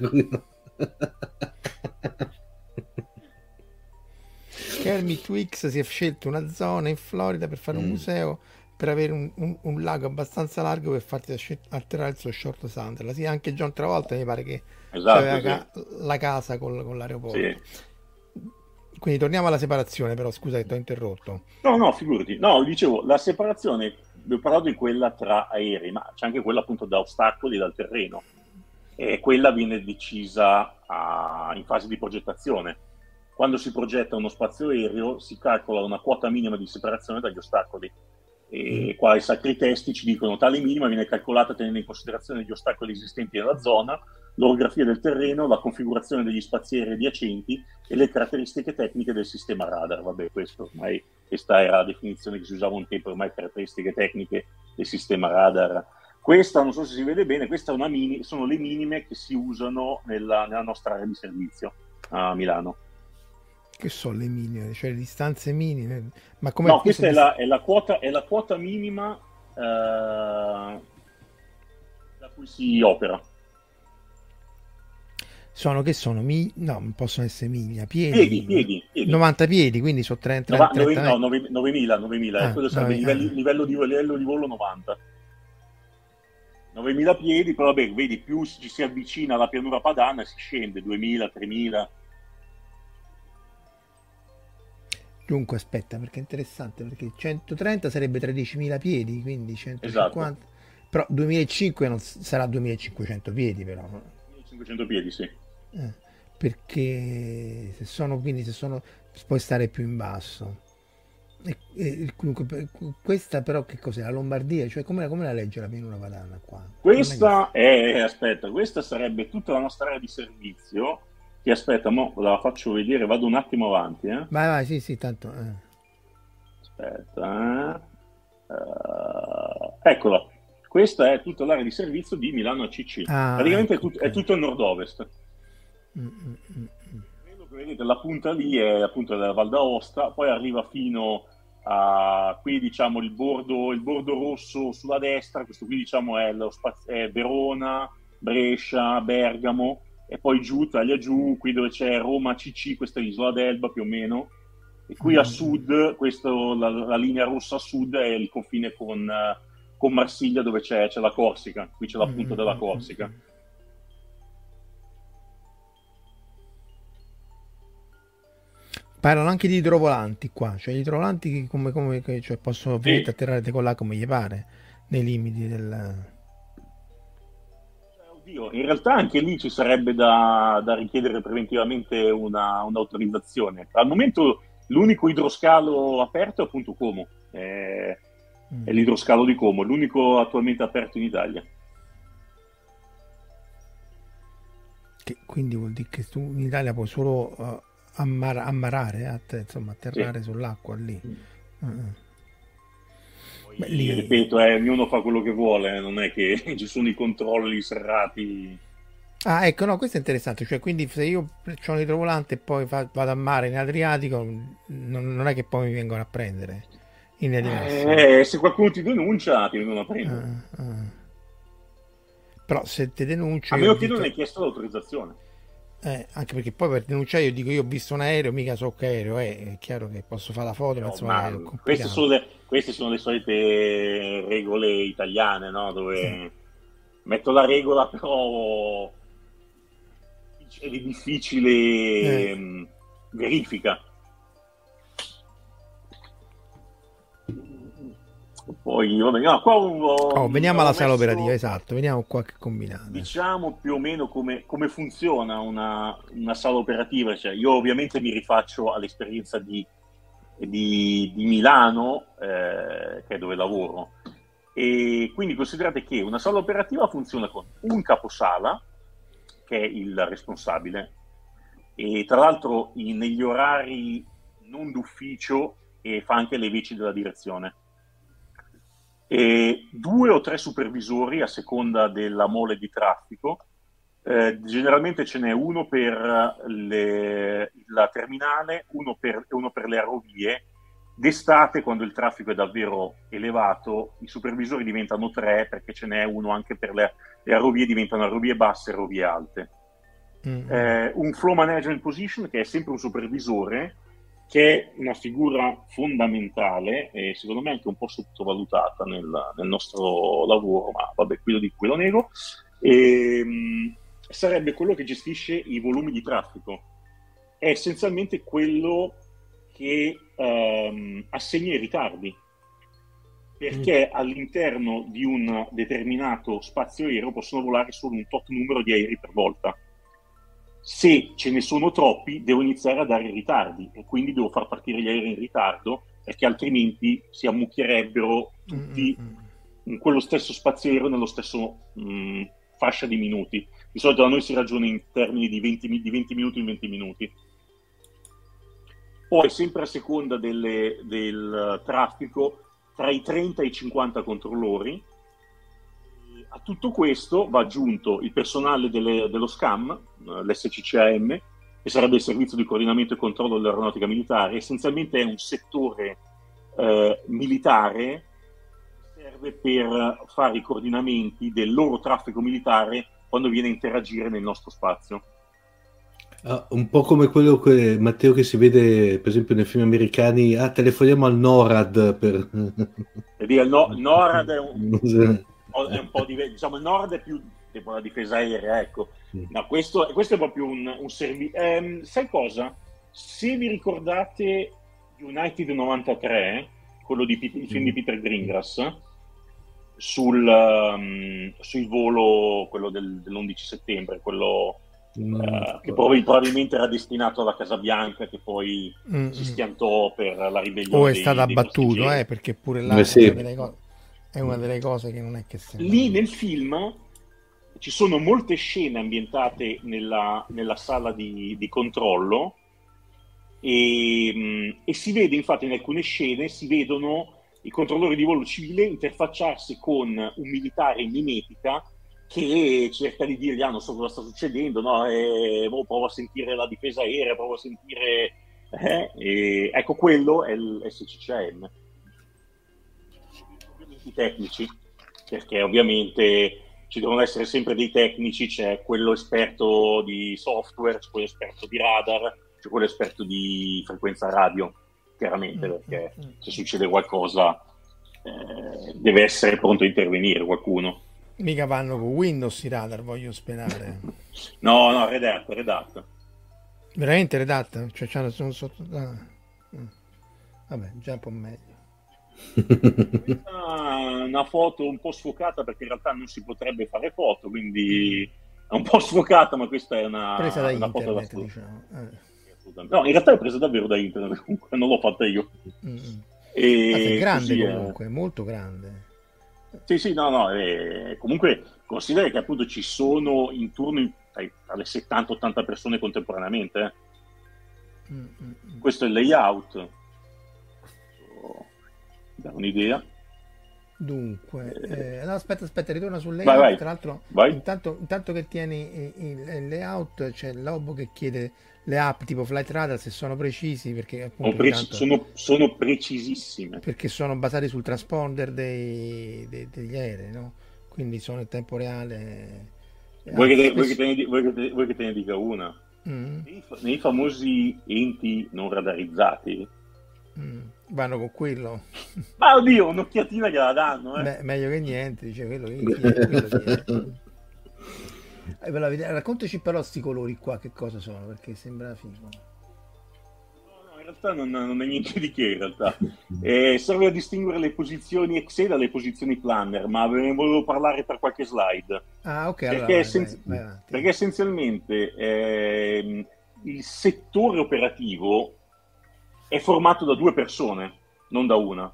Kermit Twix si è scelto una zona in Florida per fare un Mm. museo per avere un, un- un lago abbastanza largo per farti atterrare il suo short Sunderland. Sì, anche John Travolta mi pare che Esatto, aveva sì. ca- la casa col- con l'aeroporto. Sì. Quindi torniamo alla separazione, però scusa che ti ho interrotto. No, no, figurati. No, dicevo, la separazione, vi ho parlato di quella tra aerei, ma c'è anche quella appunto da ostacoli dal terreno. E quella viene decisa a- in fase di progettazione. Quando si progetta uno spazio aereo si calcola una quota minima di separazione dagli ostacoli. E qua i sacri testi ci dicono tale minima viene calcolata tenendo in considerazione gli ostacoli esistenti nella zona, l'orografia del terreno, la configurazione degli spazi aerei adiacenti e le caratteristiche tecniche del sistema radar. Vabbè, questo ormai questa era la definizione che si usava un tempo, ormai caratteristiche tecniche del sistema radar. Questa, non so se si vede bene, mini, sono le minime che si usano nella, nella nostra area di servizio a Milano. Che sono le minime, cioè le distanze minime. Ma come No, questa è la, è la quota, è la quota minima eh, da cui si opera. Sono che sono? Mi... No, non possono essere miglia, piedi. Piedi, piedi, piedi. 90 piedi, quindi sono 30, Nova- 30 nove- no, nove- 9.000, 9.000, eh, Ah, quello sarebbe nove- livelli- ah. livello, di, livello di volo 90. 9.000 piedi, però vabbè, vedi, più ci si avvicina alla pianura padana si scende, 2.000, 3.000. Dunque, aspetta, perché è interessante, perché 130 sarebbe 13.000 piedi, quindi 150. Esatto. Però 2005 non sarà 2500 piedi, però. 500 piedi, sì. Eh, perché se sono, quindi se sono, puoi stare più in basso. E, e, questa però che cos'è? La Lombardia? Cioè come, come la legge la pianura padana qua? Questa è, aspetta, questa sarebbe tutta la nostra area di servizio che aspetta, mo la faccio vedere, vado un attimo avanti. Eh. Vai, vai, sì, sì, tanto. Eh. Aspetta, eh. uh, eccola. Questa è tutta l'area di servizio di Milano ACC. Ah, Praticamente ecco, è, tut- okay. è, tutto il nord-ovest. Mm, mm, mm, mm. vedete, la punta lì è appunto della Val d'Aosta, poi arriva fino a qui diciamo il bordo, il bordo rosso sulla destra, questo qui diciamo è, spazio, è Verona, Brescia, Bergamo, e poi giù, taglia giù, qui dove c'è Roma CC, questa è l'isola d'Elba più o meno, e qui a mm. sud, questo, la, la, linea rossa a sud è il confine con, uh, con Marsiglia dove c'è, c'è, la Corsica, qui c'è la punta della mm. Corsica. Parlano anche di idrovolanti qua, cioè gli idrovolanti come, come cioè possono sì. atterrare con là come gli pare, nei limiti del... Oddio, in realtà anche lì ci sarebbe da, da richiedere preventivamente una, un'autorizzazione. Al momento l'unico idroscalo aperto è appunto Como, è, mm. è l'idroscalo di Como, l'unico attualmente aperto in Italia. Che quindi vuol dire che tu in Italia puoi solo uh, ammar- ammarare, att- insomma, atterrare sì. sull'acqua lì. Mm. Uh-uh. Beh, lì... Ripeto, eh, ognuno fa quello che vuole, non è che ci sono i controlli serrati. Ah, ecco, no, questo è interessante. Cioè, quindi se io ho un idrovolante e poi vado a mare in Adriatico, non, non, è che poi mi vengono a prendere. In eh, se qualcuno ti denuncia, ti vengono a prendere. Ah, ah. Però se ti denuncio... A meno che non hai chiesto l'autorizzazione. Eh, anche perché poi per denunciare io dico io ho visto un aereo, mica so che aereo è, è chiaro che posso fare la foto, no, ma insomma ma queste, sono le, queste, sono le, solite regole italiane, no? dove sì. metto la regola però è di difficile eh. Mm, verifica. Poi, vabbè, no, qua un, oh, veniamo alla sala messo, operativa, esatto, veniamo qua che combinate. Diciamo più o meno come, come funziona una, una, sala operativa. Cioè, io ovviamente mi rifaccio all'esperienza di, di, di Milano, eh, che è dove lavoro. E quindi considerate che una sala operativa funziona con un caposala, che è il responsabile, e tra l'altro negli orari non d'ufficio e fa anche le veci della direzione e due o tre supervisori a seconda della mole di traffico. Eh, generalmente ce n'è uno per le, la terminale, uno per, uno per le aerovie. D'estate, quando il traffico è davvero elevato, i supervisori diventano tre perché ce n'è uno anche per le, le aerovie, diventano aerovie basse e aerovie alte. Mm-hmm. Eh, un flow management position che è sempre un supervisore che è una figura fondamentale e secondo me anche un po' sottovalutata nel, nel nostro lavoro, ma vabbè, qui lo dico, qui lo nego, e, ehm, sarebbe quello che gestisce i volumi di traffico. È essenzialmente quello che um, assegna i ritardi, perché mm. all'interno di un determinato spazio aereo possono volare solo un tot numero di aerei per volta se ce ne sono troppi, devo iniziare a dare ritardi e quindi devo far partire gli aerei in ritardo perché altrimenti si ammucchierebbero tutti mm-hmm. in quello stesso spazio aereo, nello stesso mh, fascia di minuti. Di solito da noi si ragiona in termini di 20, di 20 minuti in 20 minuti. Poi, sempre a seconda delle, del traffico, tra i 30 e i 50 controllori, a tutto questo va aggiunto il personale delle, dello SCAM, eh, l'SCCAM, che sarebbe il servizio di coordinamento e controllo dell'aeronautica militare. Essenzialmente è un settore eh, militare che serve per fare i coordinamenti del loro traffico militare quando viene a interagire nel nostro spazio. Ah, un po' come quello che Matteo che si vede per esempio nei film americani, ah telefoniamo al NORAD per... il, no, il NORAD è un, è un po' diverso. Diciamo, il nord è più tipo la difesa aerea, ecco. No, questo, questo, è proprio un, un servizio. Um, sai cosa? Se vi ricordate United 93, quello di il film di mm. Peter Greengrass, sul, um, sul volo, quello del, dell'11 settembre, quello mm. uh, che poi probabilmente era destinato alla Casa Bianca, che poi mm. si schiantò per la ribellione. O è stato abbattuto, eh, perché pure là eh, sì. È una delle cose che non è che sembra. Lì nel film ci sono molte scene ambientate nella, nella sala di, di controllo e, mm, e, si vede infatti in alcune scene si vedono i controllori di volo civile interfacciarsi con un militare in mimetica che cerca di dirgli ah non so cosa sta succedendo no? e, boh, provo a sentire la difesa aerea provo a sentire eh? e, ecco quello è il SCCM i tecnici perché ovviamente ci devono essere sempre dei tecnici c'è quello esperto di software c'è quello esperto di radar c'è quello esperto di frequenza radio chiaramente, mm, perché mm, mm. se succede qualcosa eh, deve essere pronto a intervenire qualcuno. Mica vanno con Windows i radar, voglio sperare. no, no, redatto, redatto. Veramente redatta? Cioè, sono sotto... Ah. Vabbè, già un po' meglio. Una foto un po' sfocata perché in realtà non si potrebbe fare foto, quindi è un po' sfocata, ma questa è una, presa da una internet, foto diciamo. Eh. No, in realtà è presa davvero da internet, comunque non l'ho fatta io. Mm. E è grande comunque, è... molto grande. Sì, sì, no, no, eh, comunque considera che appunto ci sono intorno tra le 70-80 persone contemporaneamente. Eh. Mm, mm, mm, Questo è il layout. So, da un'idea. Dunque, eh, eh, no, aspetta, aspetta, ritorna sul layout. Vai, vai. Tra l'altro. Intanto, intanto, che tieni il, il layout, c'è l'Obo che chiede le app tipo Flight Radar se sono precisi perché appunto, preci- intanto, sono, sono, precisissime perché sono basati sul transponder dei, dei, degli aerei, no? quindi sono in tempo reale. Vuoi, che, te, spesso... vuoi, che, ne, vuoi, che, te, vuoi che te ne dica una? Mm. Nei, nei, famosi enti non radarizzati mm vanno con quello. Ma oddio, un'occhiatina gliela danno. Eh. Beh, meglio che niente, dice quello. quello eh, raccontaci però questi colori qua, che cosa sono, perché sembra figo. No, no, in realtà non, non, è niente di che, in realtà. Eh, serve a distinguere le posizioni Excel dalle posizioni planner, ma ve ne volevo parlare per qualche slide. Ah, ok. Perché, allora, essenzi- vai, vai perché essenzialmente eh, il settore operativo è formato da due persone, non da una.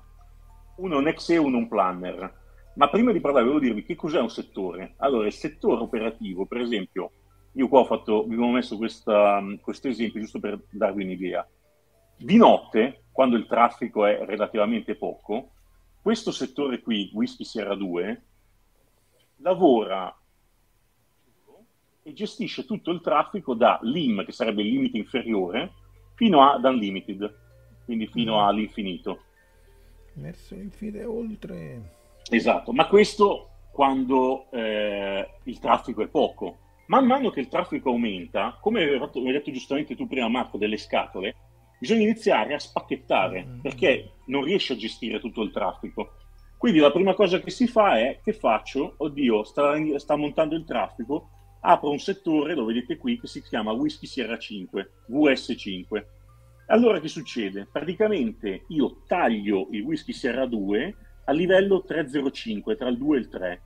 Uno è un ex e uno un planner. Ma prima di parlare volevo dirvi che cos'è un settore. Allora, il settore operativo, per esempio, io qua ho fatto, vi ho messo questa, questo esempio giusto per darvi un'idea. Di notte, quando il traffico è relativamente poco, questo settore qui, Whisky Sierra 2, lavora e gestisce tutto il traffico da LIM, che sarebbe il limite inferiore, fino ad Unlimited quindi fino mm. all'infinito. Verso l'infinito e oltre. Esatto, ma questo quando eh, il traffico è poco. Man mano che il traffico aumenta, come hai detto giustamente tu prima Marco, delle scatole, bisogna iniziare a spacchettare mm. perché non riesci a gestire tutto il traffico. Quindi la prima cosa che si fa è che faccio, oddio, sta, sta montando il traffico, apro un settore, lo vedete qui, che si chiama Whisky Sierra 5, VS5 allora che succede? Praticamente io taglio il whisky Sierra 2 a livello 305, tra il 2 e il 3.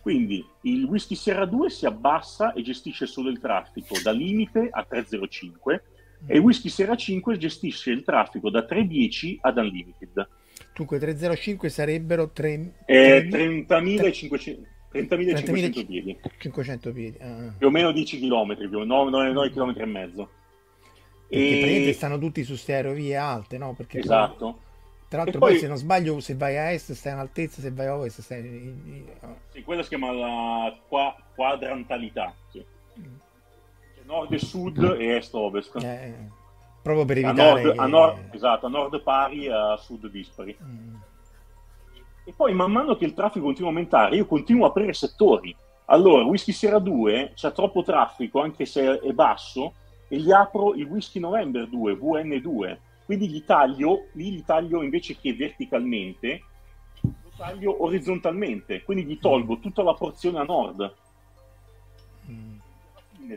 Quindi il whisky Sierra 2 si abbassa e gestisce solo il traffico da limite a 305 e il whisky Sierra 5 gestisce il traffico da 310 ad unlimited. Dunque 305 sarebbero 3... eh, 30.500 30.500 piedi. 500 piedi. Ah. Più o meno 10 km, più o meno 9, 9 km e mezzo. Perché e... stanno tutti su stereovie alte, no? Perché esatto. Poi, tra l'altro, poi, poi, se non sbaglio, se vai a est stai in altezza, se vai a ovest stai in... Sì, quella si chiama la qua- quadrantalità. Sì. Mm. Nord e sud mm. e est-ovest. Eh, proprio per evitare... A nord, che... a nord, esatto, a nord pari e a sud dispari. Mm. E poi man mano che il traffico continua a aumentare, io continuo a aprire settori. Allora, Whisky Sierra 2 c'è troppo traffico, anche se è basso, e gli apro il Whisky November 2, VN2. Quindi gli taglio, lì li taglio invece che verticalmente, lo taglio orizzontalmente, quindi gli tolgo tutta la porzione a nord.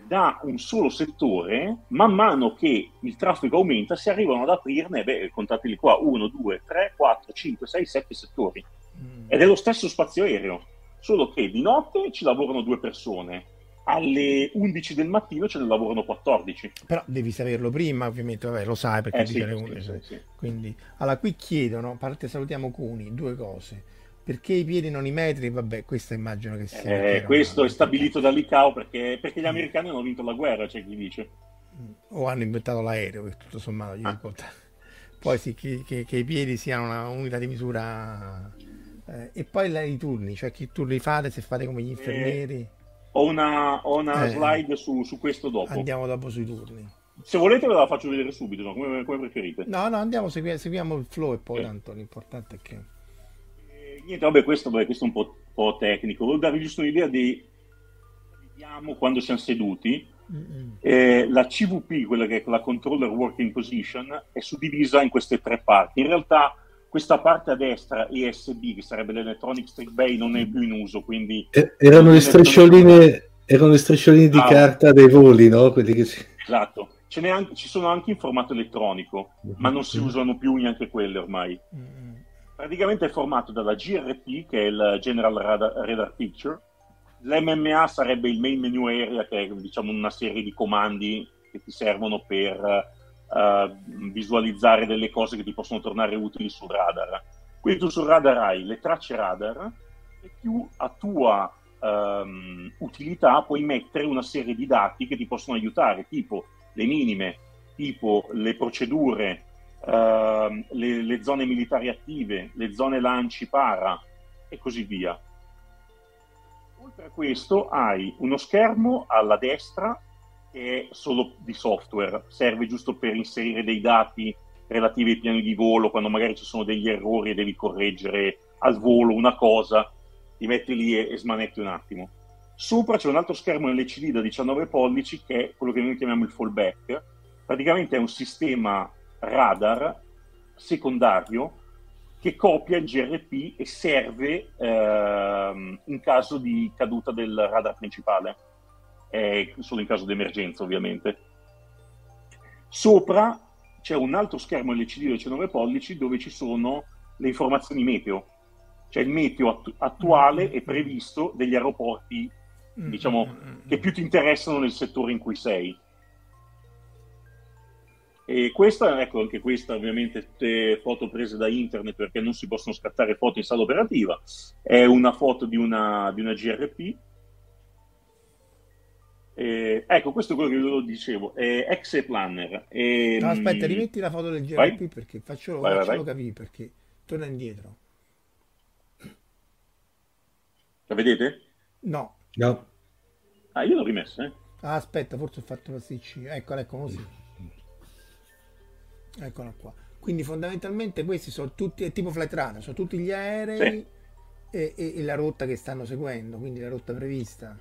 Da un solo settore, man mano che il traffico aumenta, si arrivano ad aprirne, beh, contateli qua, 1, 2, 3, 4, 5, 6, 7 settori. Mm. Ed è lo stesso spazio aereo, solo che di notte ci lavorano due persone, alle 11 del mattino ce ne lavorano 14. Però devi saperlo prima, ovviamente, vabbè, lo sai perché Eh, sì, alle sì, 11. sì, sì. Quindi, allora, qui chiedono, a parte salutiamo Cuni, due cose. Perché i piedi non i metri? Vabbè, questo immagino che sia... Eh, questo è stabilito dall'ICAO perché, perché gli americani hanno vinto la guerra, c'è chi dice. O hanno inventato l'aereo, che tutto sommato gli Ah. Poi sì, che, che- che i piedi siano una unità di misura... eh, e poi la- i turni, cioè che turni fate, se fate come gli infermieri. Ho una, ho una Eh. slide su, su questo dopo. Andiamo dopo sui turni. Se volete ve la faccio vedere subito, no? come, come preferite. No, no, andiamo, segui- seguiamo il flow e poi Eh. tanto l'importante è che... Eh, niente, vabbè, questo, vabbè, questo è un po', po' tecnico. Volevo darvi giusto un'idea di vediamo quando siamo seduti. Eh, la CVP, quella che è la Controller Working Position, è suddivisa in queste tre parti. In realtà questa parte a destra, ESB, che sarebbe l'Electronic Stick Bay, non è più in uso, quindi Eh, Erano le striscioline, erano le striscioline di Ah. carta dei voli, no? Quelli che si... esatto. Ce n'è anche- ci sono anche in formato elettronico, ma non si usano più neanche quelle ormai. Mm-mm. Praticamente è formato dalla GRP, che è il General Radar, Radar Picture, l'MMA sarebbe il Main Menu Area, che è diciamo una serie di comandi che ti servono per eh, visualizzare delle cose che ti possono tornare utili sul radar. Quindi tu sul radar hai le tracce radar e più a tua ehm, utilità puoi mettere una serie di dati che ti possono aiutare, tipo le minime, tipo le procedure, ehm, le, le zone militari attive, le zone lanci para e così via. Oltre a questo hai uno schermo alla destra è solo di software, serve giusto per inserire dei dati relativi ai piani di volo, quando magari ci sono degli errori e devi correggere al volo una cosa, ti metti lì e, e smanetti un attimo. Sopra c'è un altro schermo LCD da 19 pollici che è quello che noi chiamiamo il fallback. Praticamente è un sistema radar secondario che copia il GRP e serve ehm, in caso di caduta del radar principale, eh, solo in caso di emergenza ovviamente. Sopra c'è un altro schermo LCD da 19 pollici dove ci sono le informazioni meteo, cioè il meteo attu- attuale e previsto degli aeroporti diciamo, Mm-mm. che più ti interessano nel settore in cui sei. E questa, ecco, anche questa ovviamente tutte foto prese da internet perché non si possono scattare foto in sala operativa. È una foto di una, di una GRP. Eh, ecco, questo è quello che ve lo dicevo, è Exe Planner. E, No, aspetta, mm, rimetti la foto del GRP vai. perché faccelo, Vai, vai, faccelo vai. capire perché torna indietro. La vedete? No, No. Ah, io l'ho rimessa, eh. Ah, aspetta, forse ho fatto pasticci. Eccola, ecco così. Eccola qua. Quindi fondamentalmente questi sono tutti, è tipo flight sono tutti gli aerei e, e- e la rotta che stanno seguendo, quindi la rotta prevista.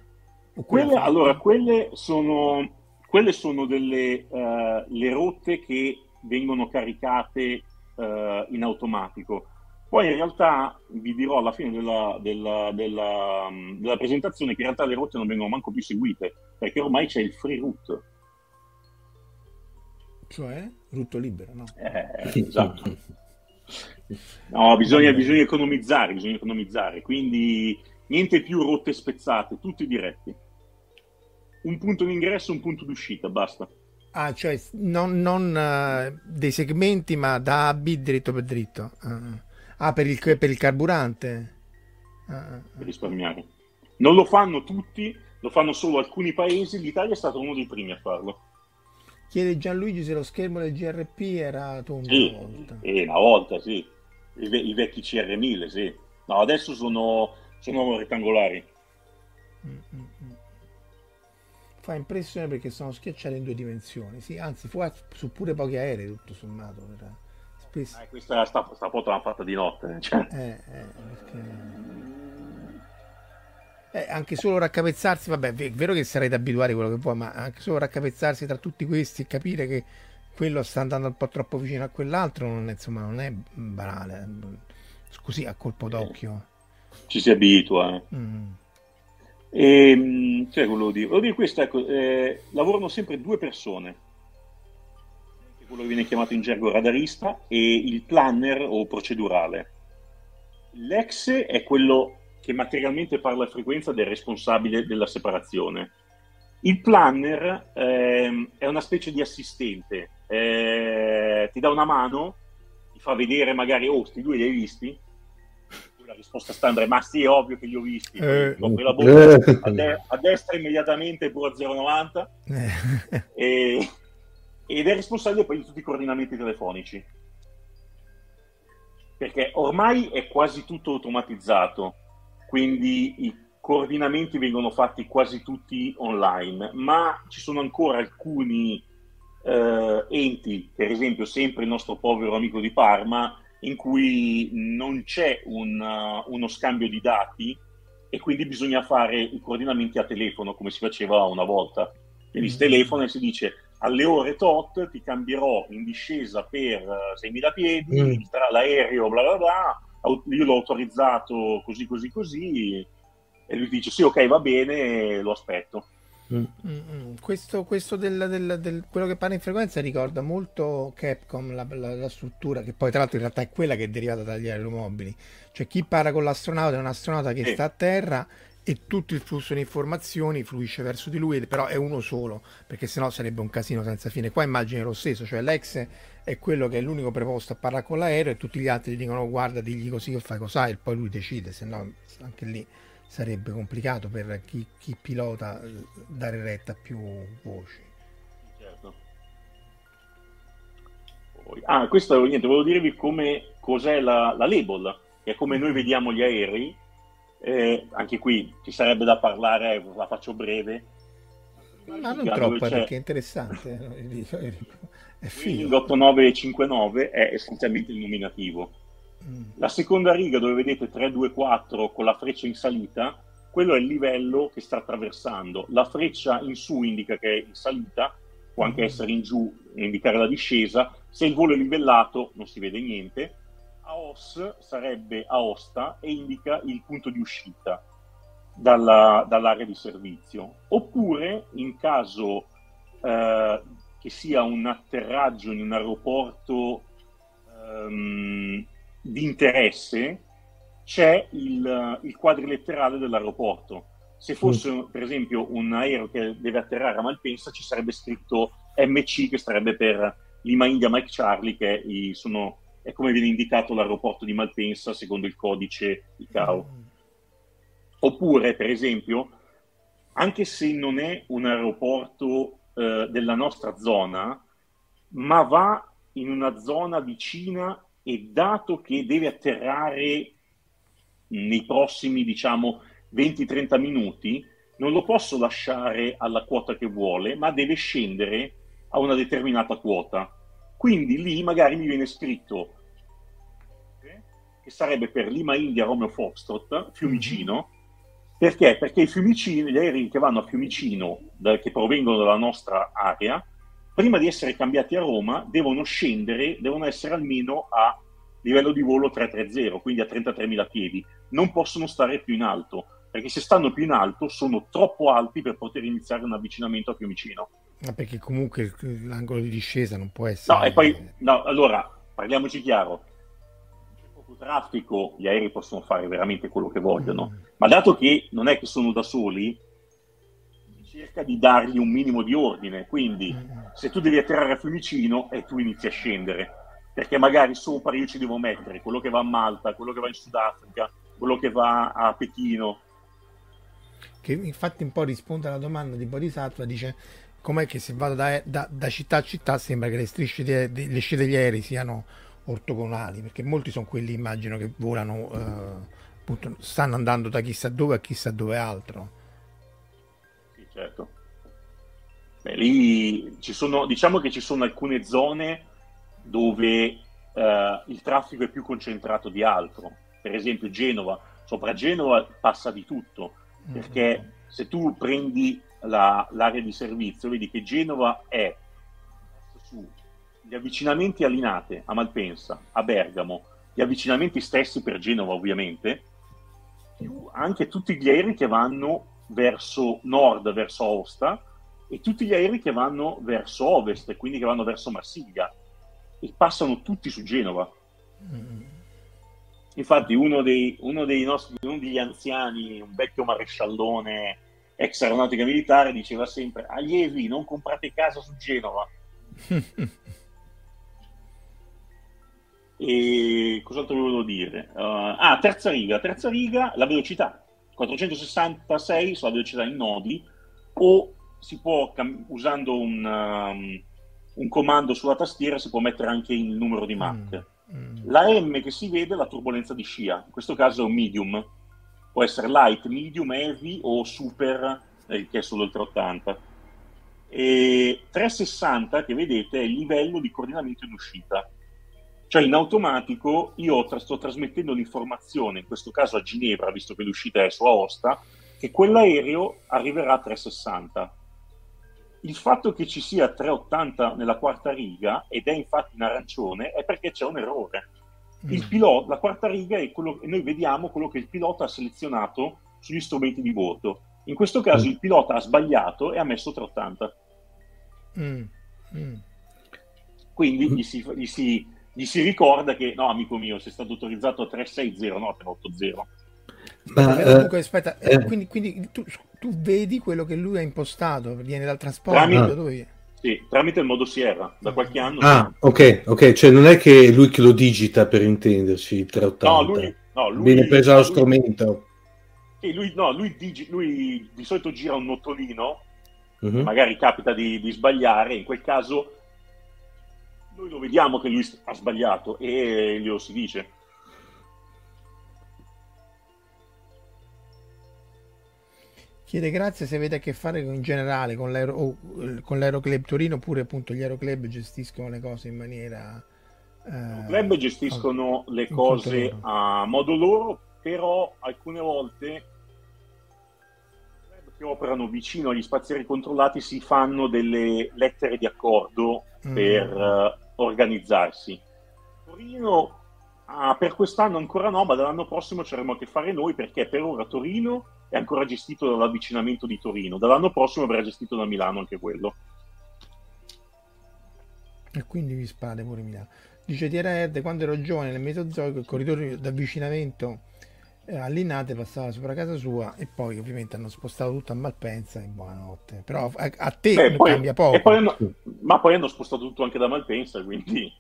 Quelle, allora, quelle sono, quelle sono delle eh, le rotte che vengono caricate eh, in automatico. Poi in realtà vi dirò alla fine della, della- della, della presentazione che in realtà le rotte non vengono manco più seguite, perché ormai c'è il free route. Cioè, rutto libero, no? Eh, esatto. No, bisogna, bisogna economizzare, bisogna economizzare. Quindi niente più rotte spezzate, tutti diretti. Un punto d'ingresso, un punto d'uscita, basta. Ah, cioè non, non, eh, dei segmenti, ma da A a B dritto per dritto. Ah, Ah, per il, per il carburante? Ah, per risparmiare. Non lo fanno tutti, lo fanno solo alcuni paesi. L'Italia è stato uno dei primi a farlo. Chiede Gianluigi se lo schermo del GRP era tondo Sì, una volta. e una volta, sì. I, ve- i vecchi CR1000, sì. No, adesso sono, sono rettangolari. Mm, mm, mm. Fa impressione perché sono schiacciati in due dimensioni. Sì, anzi, fu su pure pochi aerei, tutto sommato. Era spesso. Eh, questa sta, sta foto l'hanno fatta di notte. eh, cioè. Eh, eh, perché... Eh, anche solo raccapezzarsi, vabbè, è vero che sarei da abituare quello che vuoi, ma anche solo raccapezzarsi tra tutti questi e capire che quello sta andando un po' troppo vicino a quell'altro, non è, insomma, non è banale. Così a colpo d'occhio. Ci si abitua. eh. Mm. E, mh, cioè, volevo dire, volevo dire questo, ecco, eh, lavorano sempre due persone, quello che viene chiamato in gergo radarista e il planner o procedurale. L'ex è quello che materialmente parla a frequenza del responsabile della separazione. Il planner eh, è una specie di assistente, eh, ti dà una mano, ti fa vedere magari, oh, sti due li hai visti? La risposta standard ma sì, è ovvio che li ho visti. Eh. la bocca, a, de- a, destra immediatamente pure a 0,90 Eh. e, ed è responsabile poi di tutti i coordinamenti telefonici. Perché ormai è quasi tutto automatizzato, quindi i coordinamenti vengono fatti quasi tutti online, ma ci sono ancora alcuni eh, enti, per esempio sempre il nostro povero amico di Parma, in cui non c'è un, uh, uno scambio di dati e quindi bisogna fare i coordinamenti a telefono come si faceva una volta. Quindi si telefona e si dice alle ore tot ti cambierò in discesa per uh, 6.000 piedi, Mm. tra l'aereo, bla bla bla, io l'ho autorizzato così così così e lui dice sì ok va bene, lo aspetto. Mm. Mm, mm. Questo, questo del, del- del- quello che parla in frequenza ricorda molto Capcom, la, la- la struttura, che poi tra l'altro in realtà è quella che è derivata dagli aeromobili. Cioè chi parla con l'astronauta è un astronauta che Sì. sta a terra e tutto il flusso di informazioni fluisce verso di lui, però è uno solo, perché sennò sarebbe un casino senza fine. Qua immagine lo stesso, cioè l'ex è quello che è l'unico preposto a parlare con l'aereo e tutti gli altri gli dicono guarda, digli così che fai cos'hai, e poi lui decide, se no anche lì sarebbe complicato per chi, chi pilota eh, dare retta a più voci. Certo. Ah, questo niente, volevo dirvi come cos'è la, la label, che è come noi vediamo gli aerei. Eh, anche qui ci sarebbe da parlare, la faccio breve. Ma non troppo, c'è- perché è interessante. eh, È Wing figo. 8959 è essenzialmente il nominativo. La seconda riga dove vedete 324 con la freccia in salita, quello è il livello che sta attraversando. La freccia in su indica che è in salita, può anche Mm. essere in giù e indicare la discesa. Se il volo è livellato non si vede niente. AOS sarebbe aosta e indica il punto di uscita dalla- dall'area di servizio. Oppure in caso eh, che sia un atterraggio in un aeroporto ehm, di interesse, c'è il, il quadriletterale dell'aeroporto. Se fosse per esempio un aereo che deve atterrare a Malpensa, ci sarebbe scritto MC, che sarebbe per Lima India Mike Charlie, che è, i- sono- è come viene indicato l'aeroporto di Malpensa secondo il codice ICAO. Oppure, per esempio, anche se non è un aeroporto eh, della nostra zona, ma va in una zona vicina e dato che deve atterrare nei prossimi, diciamo, 20-30 minuti, non lo posso lasciare alla quota che vuole, ma deve scendere a una determinata quota. Quindi lì magari mi viene scritto eh, che sarebbe per Lima India Romeo Foxtrot, Fiumicino, perché? Perché i Fiumicino, gli aerei che vanno a Fiumicino, da- che provengono dalla nostra area, prima di essere cambiati a Roma, devono scendere, devono essere almeno a livello di volo 330, quindi a 33.000 piedi. Non possono stare più in alto, perché se stanno più in alto sono troppo alti per poter iniziare un avvicinamento a Fiumicino. Ma perché comunque l'angolo di discesa non può essere... No, e poi, no, allora, parliamoci chiaro. C'è poco traffico, gli aerei possono fare veramente quello che vogliono, Mm. ma dato che non è che sono da soli, cerca di dargli un minimo di ordine, quindi Mm. se tu devi atterrare a Fiumicino e tu inizi a scendere, perché magari sopra io ci devo mettere quello che va a Malta, quello che va in Sudafrica, quello che va a Pechino. Che infatti un po' risponde alla domanda di Bodhisattva, dice com'è che se vado da, da- da città a città sembra che le strisce de- le scie degli aerei siano ortogonali, perché molti sono quelli immagino che volano, eh, appunto, stanno andando da chissà dove a chissà dove altro. Certo. Beh, lì ci sono, diciamo che ci sono alcune zone dove eh, il traffico è più concentrato di altro. Per esempio Genova, sopra Genova passa di tutto, perché se tu prendi la- l'area di servizio, vedi che Genova è su gli avvicinamenti a Linate, a Malpensa, a Bergamo, gli avvicinamenti stessi per Genova ovviamente, più anche tutti gli aerei che vanno verso nord, verso Aosta, e tutti gli aerei che vanno verso ovest, quindi che vanno verso Marsiglia, e passano tutti su Genova. Mm. Infatti uno dei, uno dei nostri, uno degli anziani, un vecchio maresciallone ex aeronautica militare, diceva sempre allievi non comprate casa su Genova. e cos'altro volevo dire? Uh, ah, terza riga, terza riga, la velocità. 466 sulla velocità in nodi o si può, usando un, um, un, comando sulla tastiera, si può mettere anche il numero di Mach. Mm, mm. La M che si vede è la turbolenza di scia, in questo caso è un medium, può essere light, medium, heavy o super, eh, che è solo il 380. E 360 che vedete è il livello di coordinamento in uscita. Cioè in automatico io tra- sto trasmettendo l'informazione, in questo caso a Ginevra, visto che l'uscita è su Aosta, che quell'aereo arriverà a 360 il fatto che ci sia 380 nella quarta riga, ed è infatti in arancione, è perché c'è un errore. Il mm. pilota, la quarta riga è quello, e noi vediamo quello che il pilota ha selezionato sugli strumenti di voto. In questo caso mm. il pilota ha sbagliato e ha messo 380. Mm. Mm. Quindi gli si, gli, si, gli si, ricorda che, no amico mio, sei stato autorizzato a 360, no 380. Ma, eh, comunque, aspetta, eh, quindi, quindi tu, tu, vedi quello che lui ha impostato, viene dal trasporto? Tramite, dove... sì, tramite il modo Sierra, da qualche anno. Ah, ok, ok, cioè non è che lui che lo digita per intenderci, 380. No, lui, no, lui viene preso lo strumento. Sì, lui, no, lui, digi, lui, di solito gira un notolino, uh-huh. magari capita di, di sbagliare, in quel caso noi lo vediamo che lui ha sbagliato e glielo si dice. Chiede grazie se avete a che fare in generale con, l'aero, oh, con l'aeroclub Torino oppure appunto gli aeroclub gestiscono le cose in maniera... Eh, I club gestiscono le cose a modo loro, però alcune volte che operano vicino agli spazi aerei controllati si fanno delle lettere di accordo mm. per uh, organizzarsi. Torino ah, per quest'anno ancora no, ma dall'anno prossimo ci avremo a che fare noi perché per ora Torino è ancora gestito dall'avvicinamento di Torino. Dall'anno prossimo verrà gestito da Milano anche quello. E quindi vi spade pure Milano. Dice Tiera Erde, quando ero giovane nel Mesozoico il corridoio d'avvicinamento all'Inate passava sopra casa sua e poi ovviamente hanno spostato tutto a Malpensa e buonanotte. Però a, a te Beh, poi, cambia poco. Poi hanno, ma poi hanno spostato tutto anche da Malpensa, quindi...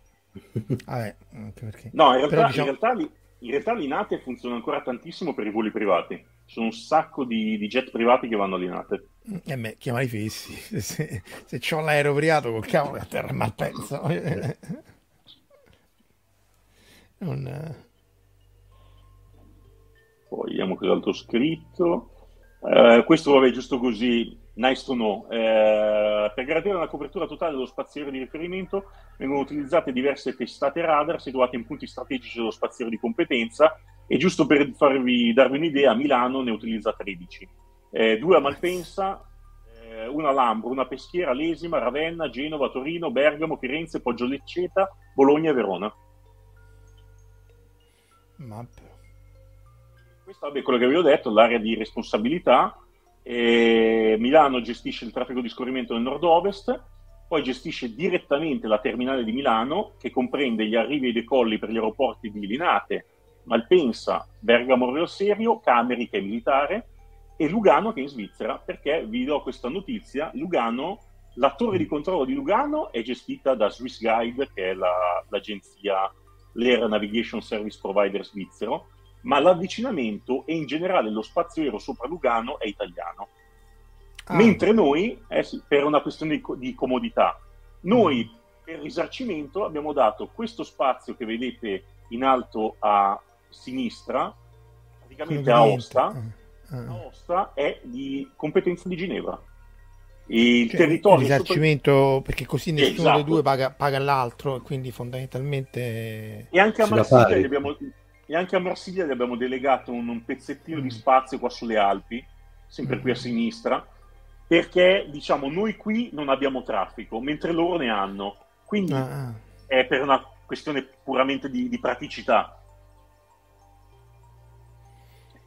Vabbè, anche perché... No, in realtà, Però, diciamo... in realtà in realtà l'Inate funziona ancora tantissimo per i voli privati. Sono un sacco di, di jet privati che vanno all'Inate. E eh me, chiama i fessi. Se, se ho l'aereo privato, col cavolo a terra malpensa. non... Poi vediamo cos'altro scritto. Uh, questo vabbè, giusto così, nice to know. Uh, per garantire una copertura totale dello spazio di riferimento vengono utilizzate diverse testate radar situate in punti strategici dello spazio di competenza e giusto per farvi, darvi un'idea, Milano ne utilizza 13. Eh, due a Malpensa, eh, una a Lambro, una Peschiera, Lesima, Ravenna, Genova, Torino, Bergamo, Firenze, Poggio Lecceta, Bologna e Verona. Map questo è quello che vi ho detto, l'area di responsabilità. Eh, Milano gestisce il traffico di scorrimento nel nord-ovest, poi gestisce direttamente la terminale di Milano, che comprende gli arrivi e i decolli per gli aeroporti di Linate, Malpensa, Bergamo Rio Serio, Cameri che è militare, e Lugano che è in Svizzera, perché vi do questa notizia, Lugano, la torre di controllo di Lugano è gestita da Swiss Guide, che è la, l'agenzia, l'Air Navigation Service Provider svizzero, ma l'avvicinamento e in generale lo spazio aereo sopra Lugano è italiano. Ah. Mentre noi, eh sì, per una questione di, di comodità, noi mm. per risarcimento abbiamo dato questo spazio che vedete in alto a sinistra, praticamente a Osta, ah. Ah. Aosta è di competenza di Ginevra. Il cioè, territorio il risarcimento sopra... perché così nessuno esatto. dei due paga, paga l'altro e quindi fondamentalmente e anche a Marsiglia abbiamo, e anche a Marsiglia gli abbiamo delegato un, un pezzettino mm. di spazio qua sulle Alpi, sempre mm. qui a sinistra, perché diciamo noi qui non abbiamo traffico, mentre loro ne hanno. Quindi ah. ah. è per una questione puramente di, di praticità.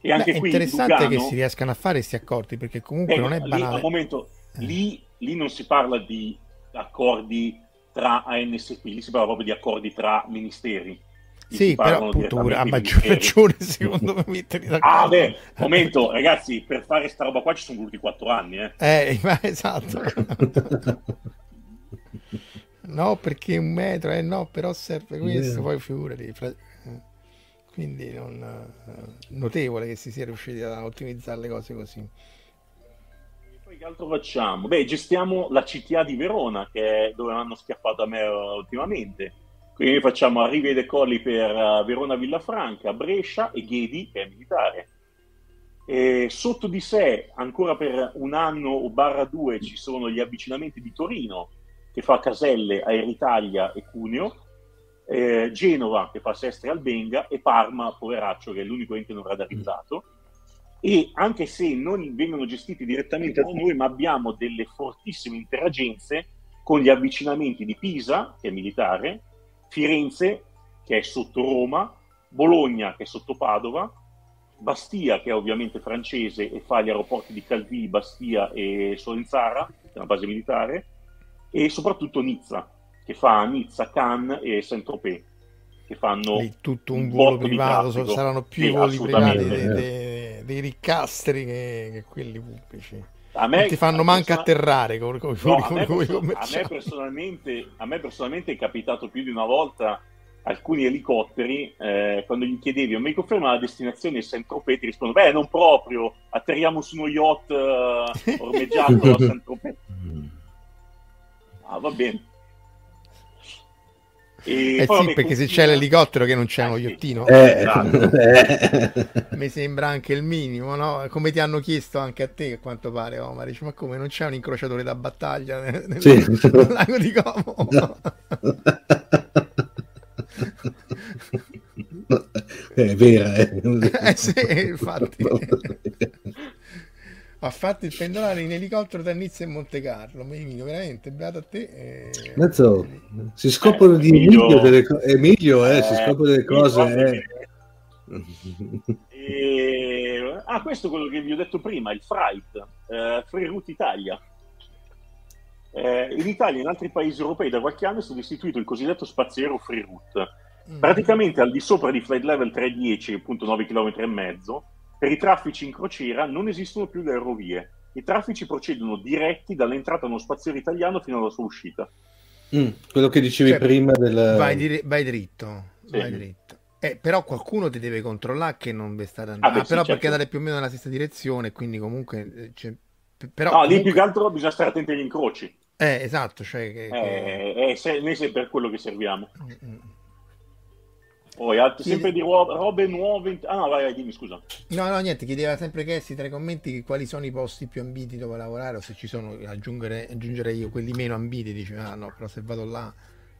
E anche Beh, qui, è interessante Lugano, che si riescano a fare questi accordi, perché comunque eh, non è banale. Lì, momento, eh. lì, lì non si parla di accordi tra ANSP, lì si parla proprio di accordi tra ministeri sì, però appunto pure a maggior ragione secondo me metterli d'accordo. Ah beh, momento ragazzi, per fare sta roba qua ci sono voluti quattro anni. Eh, eh esatto. no, perché un metro, eh no, però serve questo, yeah. poi figurati. Quindi non, eh, notevole che si sia riusciti a ottimizzare le cose così. Poi che altro facciamo? Beh, gestiamo la CTA di Verona, che è dove hanno schiaffato a me ultimamente. Quindi facciamo arrivi e decolli per eh, Verona Villafranca, Brescia e Ghedi, che è militare. E sotto di sé, ancora per un anno o barra due, ci sono gli avvicinamenti di Torino, che fa Caselle, Aeritalia e Cuneo, eh, Genova che fa Sestri Albenga e Parma, poveraccio, che è l'unico ente non radarizzato. E anche se non vengono gestiti direttamente da noi, ma abbiamo delle fortissime interagenze con gli avvicinamenti di Pisa, che è militare, Firenze, che è sotto Roma, Bologna, che è sotto Padova, Bastia, che è ovviamente francese e fa gli aeroporti di Calvi, Bastia e Solenzara, che è una base militare, e soprattutto Nizza, che fa Nizza, Cannes e Saint-Tropez che fanno Lì tutto un, volo privato saranno più i voli privati dei, dei, dei riccastri che, che, quelli pubblici a me, non ti fanno manca atterrare con, con, no, con, a, me perso- a, me personalmente, a me personalmente è capitato più di una volta alcuni elicotteri eh, quando gli chiedevi mi conferma la destinazione? Saint-Tropez ti rispondono beh non proprio atterriamo su uno yacht uh, ormeggiato a Saint-Tropez ah va bene eh sì, perché se c'è l'elicottero che non c'è uno iottino, eh, esatto. Eh. mi sembra anche il minimo, no? Come ti hanno chiesto anche a te, a quanto pare, Omar. Dici, ma come non c'è un incrociatore da battaglia nel, nel, sì. nel lago di Como? No. È vera, eh. eh sì, infatti ha fatto il pendolare in elicottero da Nizza e Monte Carlo. Emilio, veramente, beato a te. Eh... Mazzo, si scoprono eh, di Emilio, Emilio delle cose. Emilio, eh, si scoprono delle cose. E... Ah, questo è quello che vi ho detto prima, il Fright, eh, Free Route Italia. Eh, in Italia e in altri paesi europei da qualche anno è stato istituito il cosiddetto spaziero Free Route. Mm. Praticamente al di sopra di flight level 310, appunto 9 km e mezzo, per i traffici in crociera non esistono più le aerovie. I traffici procedono diretti dall'entrata nello spazio italiano fino alla sua uscita. Mm, quello che dicevi cioè, prima del... Vai, di... vai dritto. Sì. Vai dritto. Eh, però qualcuno ti deve controllare che non vi state andando. Ah, ah, sì, però certo. perché andare più o meno nella stessa direzione, quindi comunque... Eh, cioè, però, no, comunque... lì più che altro bisogna stare attenti agli incroci. Eh, esatto, cioè che, eh, che... Eh, se, noi sei per quello che serviamo. Mm-hmm. Poi altri, sempre di ro- robe nuove. Ah no, vai, vai, dimmi scusa. No, no, niente, chiedeva sempre Chessi tra i commenti quali sono i posti più ambiti dove lavorare o se ci sono, aggiungere, aggiungere io quelli meno ambiti. Dice, ah no, però se vado là.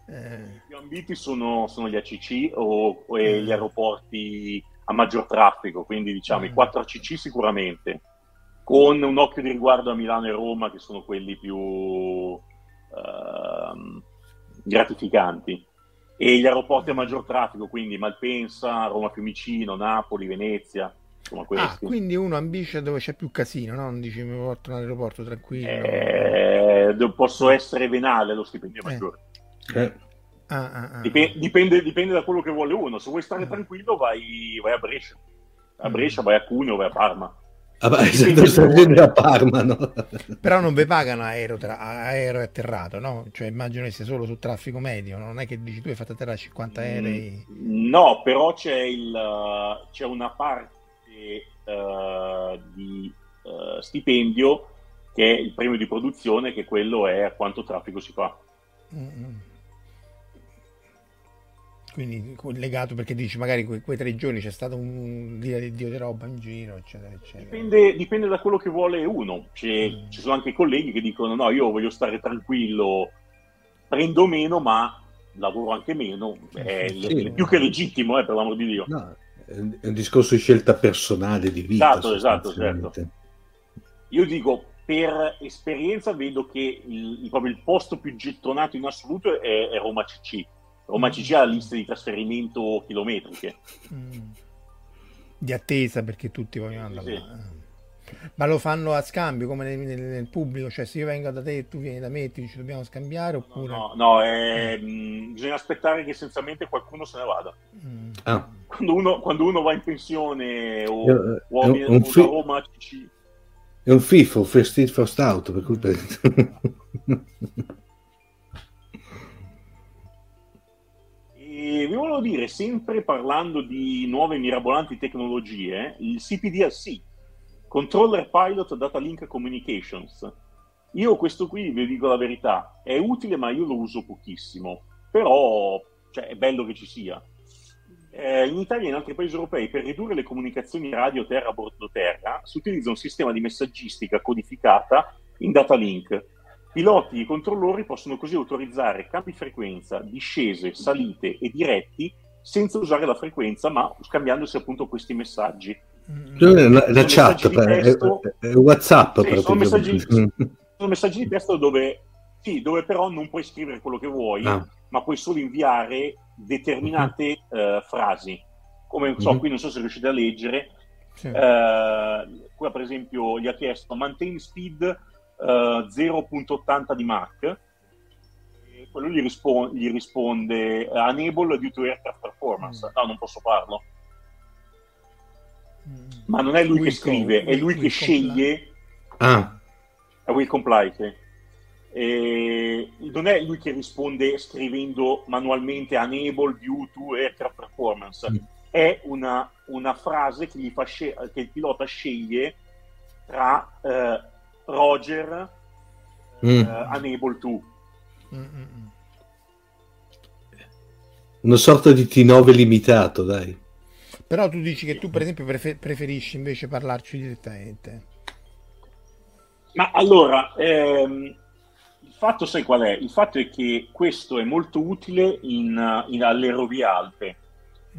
Eh... I più ambiti sono, sono gli ACC o, o mm. gli aeroporti a maggior traffico, quindi diciamo mm. i 4 ACC sicuramente, con un occhio di riguardo a Milano e Roma che sono quelli più uh, gratificanti e gli aeroporti a maggior traffico, quindi Malpensa, Roma Fiumicino, Napoli, Venezia. Insomma, ah, quindi uno ambisce dove c'è più casino, no? Non dici mi porto all'aeroporto tranquillo. Eh, posso essere venale lo stipendio eh. maggiore. Eh. Ah, ah, ah, dipende, dipende, dipende, da quello che vuole uno. Se vuoi stare eh. tranquillo, vai, vai a Brescia. A mm. Brescia, vai a Cuneo, vai a Parma. Ah, esatto, a Parma, no? Però non vi pagano aereo, tra, aereo e atterrato, no? Cioè immagino che sia solo su traffico medio, non è che dici tu hai fatto atterrare 50 mm, aerei. No, però c'è, il, c'è una parte uh, di uh, stipendio che è il premio di produzione, che quello è a quanto traffico si fa. Mm-hmm quindi legato perché dici magari que- quei tre giorni c'è stato un dia di dio di roba in giro eccetera eccetera. Dipende, dipende da quello che vuole uno. Mm. ci sono anche colleghi che dicono no io voglio stare tranquillo prendo meno ma lavoro anche meno. È sì. più che legittimo eh, per l'amor di Dio. No, è un discorso di scelta personale di vita esatto esatto certo. io dico per esperienza vedo che il, proprio il posto più gettonato in assoluto è, è Roma CC Roma CC ha liste di trasferimento chilometriche. Mm. Di attesa perché tutti vogliono andare sì. là. Ma lo fanno a scambio come nel, nel- nel pubblico? Cioè se io vengo da te e tu vieni da me e ti dici dobbiamo scambiare oppure... No, no, è- mh, bisogna aspettare che essenzialmente qualcuno se ne vada. Mm. Ah, Quando uno, quando uno va in pensione o, Eh, o è un- viene un o fi- da Roma ci- è un FIFO, first in, first out, per cui E vi volevo dire, sempre parlando di nuove mirabolanti tecnologie, il CPDLC, Controller Pilot Data Link Communications. Io questo qui, vi dico la verità, è utile ma io lo uso pochissimo, però cioè, è bello che ci sia. Eh, in Italia e in altri paesi europei, per ridurre le comunicazioni radio terra a bordo terra, si utilizza un sistema di messaggistica codificata in data link. Piloti e controllori possono così autorizzare cambi frequenza, discese, salite e diretti senza usare la frequenza, ma scambiandosi appunto questi messaggi. Mm. la, la Sono chat, è, testo. è- è WhatsApp Sì, sono messaggi- Sono messaggi di testo dove, sì, dove però non puoi scrivere quello che vuoi, Ah. ma puoi solo inviare determinate eh, frasi. Come non so, Mhm. qui non so se riuscite a leggere, Sì. eh, qua per esempio gli ha chiesto maintain speed eh, 0.80 di Mach e quello gli, rispon- gli risponde enable due to aircraft performance Mm. no non posso farlo Mm. ma non è lui Will che scrive com- è lui will che comply. sceglie Ah, è Will Comply sì. E non è lui che risponde scrivendo manualmente enable due to aircraft performance Mm. è una, una frase che, gli fa sce- che il pilota sceglie tra eh, Roger Mm. eh, enable to Mm, mm, mm. una sorta di T9 limitato, dai. Però tu dici che tu per esempio prefe- preferisci invece parlarci direttamente. Ma allora, ehm, il fatto sai qual è? Il fatto è che questo è molto utile in, in- alle rovie alte,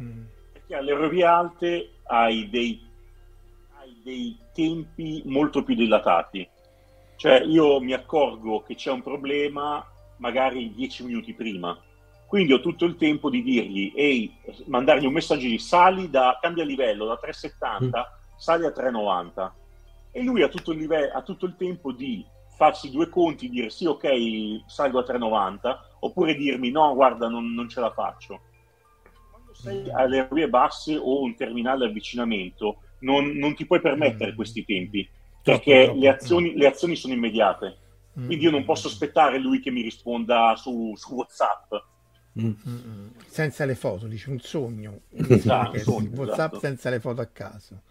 Mm. perché alle rovie alte hai dei, hai dei tempi molto più dilatati. Cioè io mi accorgo che c'è un problema magari dieci minuti prima, quindi ho tutto il tempo di dirgli, ehi, mandargli un messaggio di sali da, cambia livello da 370, sali a 390 e lui ha tutto, il live- ha tutto il tempo di farsi due conti, dire sì, ok, salgo a 390, oppure dirmi no, guarda, non, non ce la faccio. Quando sei alle vie basse o un terminale avvicinamento, non, non ti puoi permettere Mm. questi tempi, perché troppo. le, azioni, le azioni sono immediate. Mm. Quindi io non posso aspettare lui che mi risponda su, su WhatsApp. Mm. Mm, mm. Senza le foto, dici un sogno. Esatto, un sogno, sì, WhatsApp esatto. senza le foto a caso.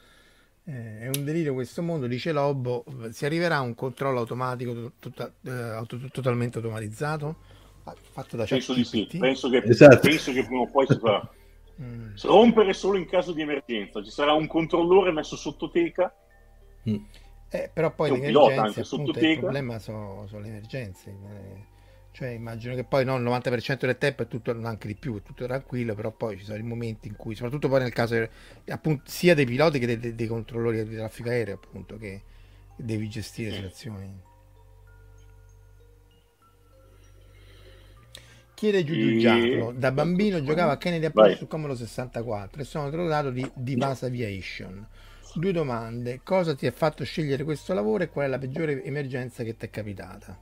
Eh, è un delirio questo mondo, dice Lobo. Si arriverà a un controllo automatico to- tota- eh, auto- totalmente automatizzato? Ah, Fatto da Penso di sì, penso che, Esatto. penso che prima o poi si farà. Mm. Rompere solo in caso di emergenza. Ci sarà un controllore messo sotto teca. Eh, però poi le emergenze, anche appunto, il problema sono, sono le emergenze. eh. Cioè, immagino che poi no, il 90% del tempo è tutto, anche di più, è tutto tranquillo, però poi ci sono i momenti in cui, soprattutto poi nel caso appunto, sia dei piloti che dei, dei- dei controllori di traffico aereo, appunto, che devi gestire situazioni. Chiede Giugiu E- Giacomo, da bambino giocavo a Kennedy. Apollo su Commodore 64 e sono dotato di Divasa Aviation. Due domande, cosa ti ha fatto scegliere questo lavoro e qual è la peggiore emergenza che ti è capitata?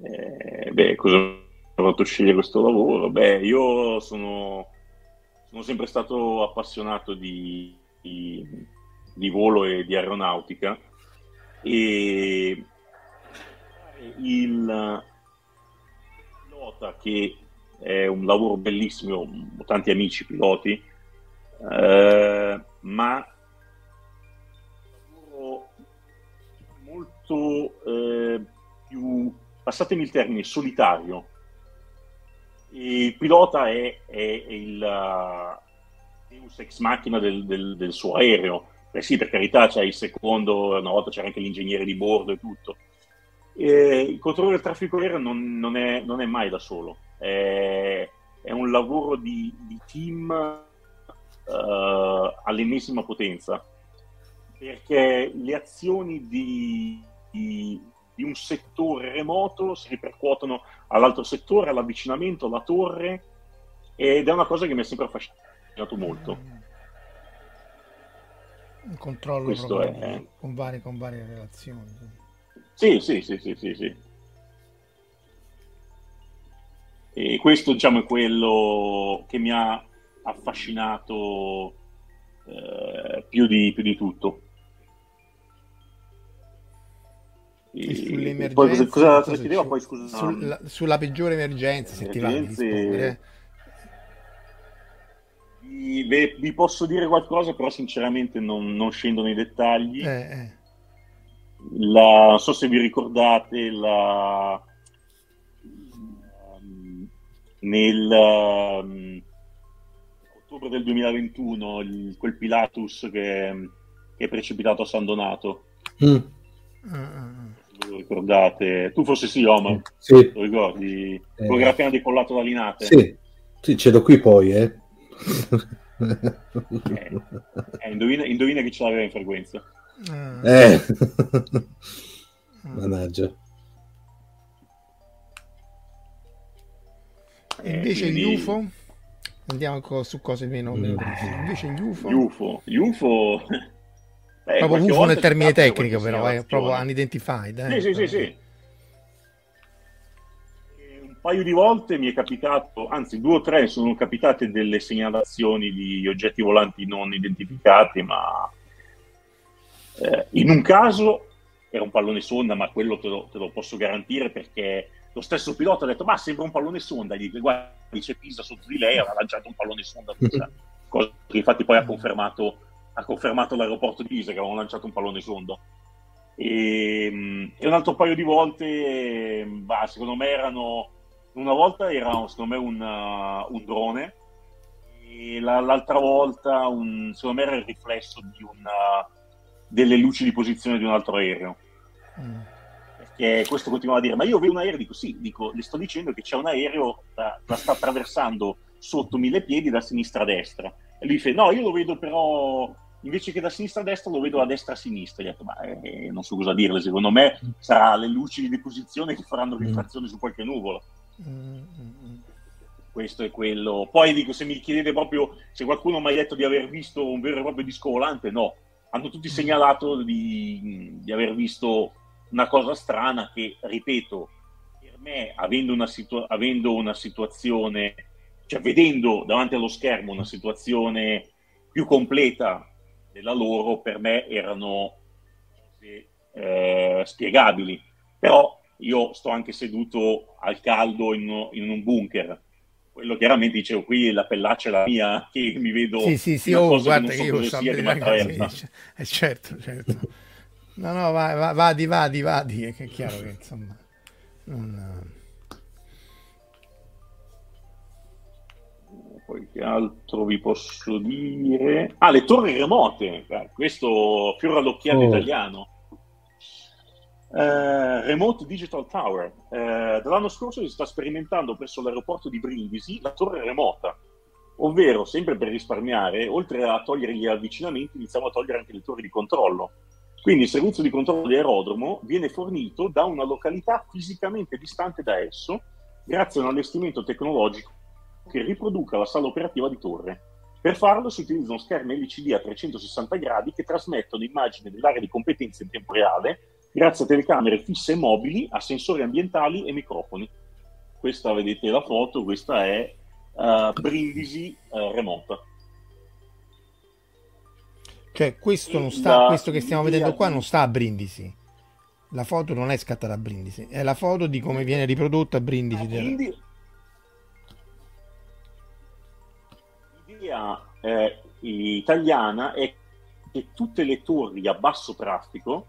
Eh, beh, cosa mi ha fatto scegliere questo lavoro? Beh, io sono, sono sempre stato appassionato di, di- di volo e di aeronautica e il pilota che è un lavoro bellissimo, ho tanti amici piloti, eh, ma molto eh, più, passatemi il termine, solitario. Il pilota è, è- è il uh, deus ex machina del, del- del suo aereo. Eh sì, per carità, c'è il secondo, una volta c'era anche l'ingegnere di bordo e tutto. E il controllo del traffico aereo non, non è, non è mai da solo, è, è un lavoro di, di team eh, all'ennesima potenza, perché le azioni di, di- di un settore remoto si ripercuotono all'altro settore, all'avvicinamento, alla torre, ed è una cosa che mi ha sempre affascinato molto. Un controllo Questo è- con, varie, con varie relazioni. Sì, sì, sì, sì, sì, sì. E questo, diciamo, è quello che mi ha affascinato eh, più, di, più di tutto. E sulle emergenze, poi cosa, cosa cosa chiedeva? c'è? Poi scusa. Sulla, sulla peggiore emergenza, se ti va di vi posso dire qualcosa, però sinceramente non, non scendo nei dettagli. Eh, eh. La- non so se vi ricordate la, ehm, nel ehm, ottobre del 2021 il- quel Pilatus che, che è precipitato a San Donato. Mm, lo ricordate? Tu forse sì, Omar, Sì, lo ricordi? Eh. Quello che era appena decollato da Linate. sì, sì, ce l'ho qui poi, eh. Eh, indovina, indovina chi ce l'aveva in frequenza. Ah, Eh. Mannaggia. E invece Eh, quindi- UFO? Andiamo co- su cose meno, meno. Invece gli UFO? Gli UFO. Gli UFO... Eh, proprio UFO nel termine tecnico, però, è proprio segnalazione. unidentified. Eh? Sì, sì, sì, sì. Un paio di volte mi è capitato, anzi due o tre sono capitate delle segnalazioni di oggetti volanti non identificati, ma eh, in un caso era un pallone sonda, ma quello te lo, te lo posso garantire perché lo stesso pilota ha detto ma sembra un pallone sonda, gli guarda c'è Pisa sotto di lei, aveva lanciato un pallone sonda, cosa che infatti poi ha confermato, ha confermato l'aeroporto di Pisa che avevano lanciato un pallone sonda. E, mm, e un altro paio di volte, mm, bah, secondo me erano, una volta era secondo me un, uh, un drone e la- l'altra volta un, secondo me era il riflesso di una, delle luci di posizione di un altro aereo. Mm. Perché questo continuava a dire, ma io vedo un aereo, dico sì, dico, le sto dicendo che c'è un aereo, la, la sta attraversando sotto mille piedi da sinistra a destra. E lui fa, no, io lo vedo però, invece che da sinistra a destra, lo vedo da destra a sinistra. Detto, ma eh, non so cosa dirle, secondo me sarà le luci di posizione che faranno rifrazione su qualche nuvola. Mm, mm, mm. Questo è quello. Poi dico, se mi chiedete proprio se qualcuno mi ha detto di aver visto un vero e proprio disco volante, no. Hanno tutti segnalato di, di aver visto una cosa strana che, ripeto, per me, avendo una, situa- avendo una situazione, cioè vedendo davanti allo schermo una situazione più completa della loro, per me erano cose eh, spiegabili. Però io sto anche seduto al caldo in, in un bunker. Quello chiaramente dicevo, qui la pellaccia è la mia, che mi vedo Sì, sì, sì, oh, guarda che so io cosa so che bene che- eh, certo, certo. No, no, va- va- vadi, vadi, vadi, è che è chiaro che insomma... non- Poi che altro vi posso dire? Ah, le torri remote, Eh, questo fiore all'occhiello Oh. italiano. Eh, Remote Digital Tower. Eh, dall'anno scorso si sta sperimentando presso l'aeroporto di Brindisi la torre remota, ovvero, sempre per risparmiare, oltre a togliere gli avvicinamenti, iniziamo a togliere anche le torri di controllo. Quindi il servizio di controllo di aerodromo viene fornito da una località fisicamente distante da esso, grazie a un allestimento tecnologico che riproduca la sala operativa di torre. Per farlo si utilizzano schermi LCD a 360 gradi che trasmettono immagini dell'area di competenza in tempo reale grazie a telecamere fisse e mobili, a sensori ambientali e microfoni. Questa vedete la foto, questa è eh, Brindisi eh, remota. Cioè, questo, non sta, questo che stiamo vedendo qua non sta a Brindisi. La foto non è scattata a Brindisi, è la foto di come viene riprodotta a Brindisi. del- Quindi l'idea eh, italiana è che tutte le torri a basso traffico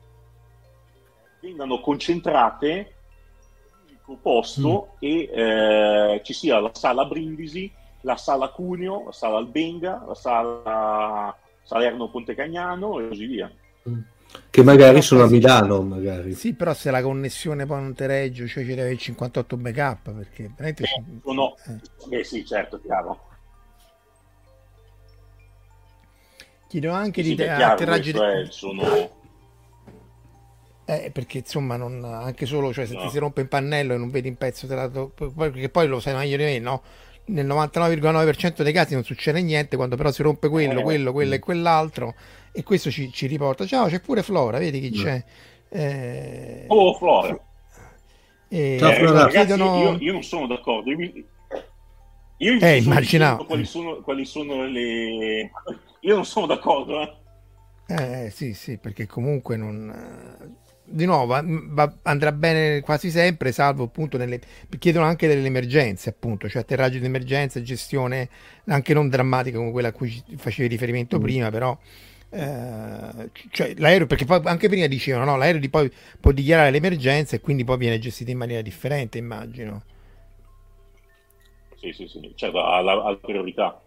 vengano concentrate in un unico posto e eh, ci sia la sala Brindisi, la sala Cuneo, la sala Albenga, la sala Salerno Ponte Cagnano e così via. Che magari sono a Milano, magari. Sì, però se la connessione poi non te regge, cioè ci deve il 58 backup, perché veramente... ci- sono- eh. Eh sì, certo, chiaro. Chiedo anche Sì, di chiaro, atterraggi... è- sono... Eh, perché insomma, non, anche solo, cioè se No. ti si rompe un pannello e non vedi un pezzo, te la perché poi lo sai meglio di me, no? Nel 99,9% dei casi non succede niente, quando però si rompe quello, Eh. quello, quello e quell'altro, e questo ci, ci riporta. Ciao, c'è pure Flora, vedi chi c'è? Eh, Oh, Flora. e- Ciao, Eh, Flora. ragazzi, chiedono- io, io non sono d'accordo. Io, mi- io Eh, sono immaginavo. Quali sono, quali sono le... Io non sono d'accordo. Eh. Eh sì, sì, perché comunque non... Di nuovo, va- andrà bene quasi sempre, salvo appunto nelle... Chiedono anche delle emergenze, appunto, cioè atterraggio di emergenza, gestione anche non drammatica come quella a cui ci- facevi riferimento Mm. prima, però... eh, cioè l'aereo, perché poi anche prima dicevano, no, l'aereo di poi può dichiarare l'emergenza e quindi poi viene gestito in maniera differente, immagino. Sì, sì, sì, certo, ha ha la priorità.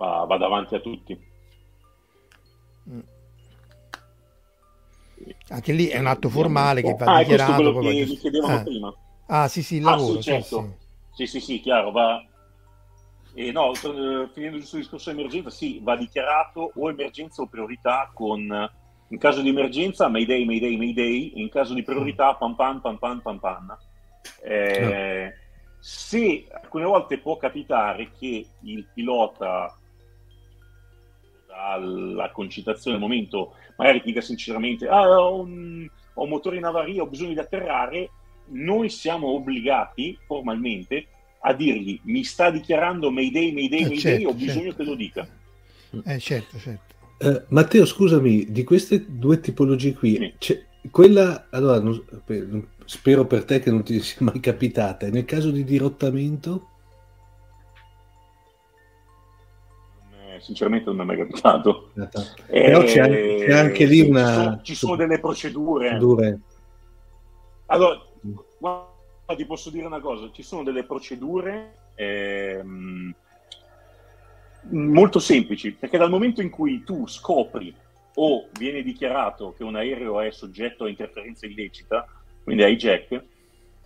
Va, va davanti a tutti. Anche lì è un atto formale che va Ah, è questo dichiarato. quello poi che vi chiedevano Ah. prima. Ah, sì, sì, il Ah, lavoro, sì, sì, certo. sì. Sì, sì, chiaro, va... E no, eh, finendo il discorso emergenza, sì, va dichiarato o emergenza o priorità con, in caso di emergenza, Mayday, Mayday, Mayday, in caso di priorità, pam pam, pam pam, pam pam. Eh, Se alcune volte può capitare che il pilota dalla concitazione al momento magari ti dica sinceramente ah, ho, un, ho un motore in avaria, ho bisogno di atterrare, noi siamo obbligati formalmente a dirgli mi sta dichiarando Mayday, Mayday, Eh, Mayday, certo, ho bisogno certo. che lo dica. Eh, certo, certo. Eh, Matteo, scusami, di queste due tipologie qui, Sì. c'è quella, allora, non- per- spero per te che non ti sia mai capitata, nel caso di dirottamento, sinceramente non mi è mai capitato. però c'è anche, c'è anche lì Eh, una... Ci sono, ci sono delle procedure. Dure. Allora, guarda, ti posso dire una cosa, ci sono delle procedure ehm, molto semplici, perché dal momento in cui tu scopri o viene dichiarato che un aereo è soggetto a interferenza illecita, quindi a hijack,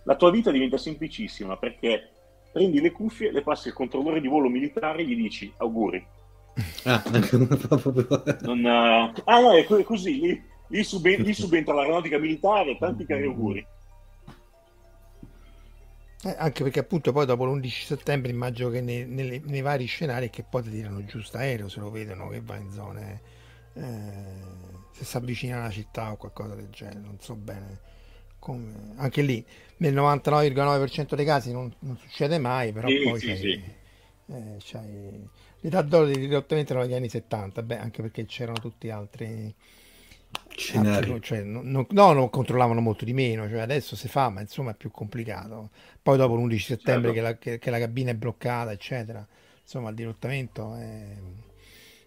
la tua vita diventa semplicissima perché prendi le cuffie, le passi al controllore di volo militare e gli dici auguri. Ah, proprio- Non, eh, ah no, è co- è così, lì, lì, suben- lì subentra l'aeronautica militare, tanti cari auguri. Eh, anche perché appunto poi dopo l'11 settembre immagino che nei, nelle- nei vari scenari che poi ti tirano giù aereo se lo vedono che va in zone eh, se si avvicina a una città o qualcosa del genere non so bene come anche lì nel 99,9% dei casi non, non succede mai però Sì, poi sì, c'hai, sì. eh, c'hai- l'età d'oro di dirottamento erano gli anni 70 beh, anche perché c'erano tutti altri altri- cioè, non- no, non controllavano molto di meno, cioè adesso si fa, ma insomma è più complicato. Poi dopo l'11 settembre Certo. che, la, che- che la cabina è bloccata, eccetera, insomma il dirottamento è-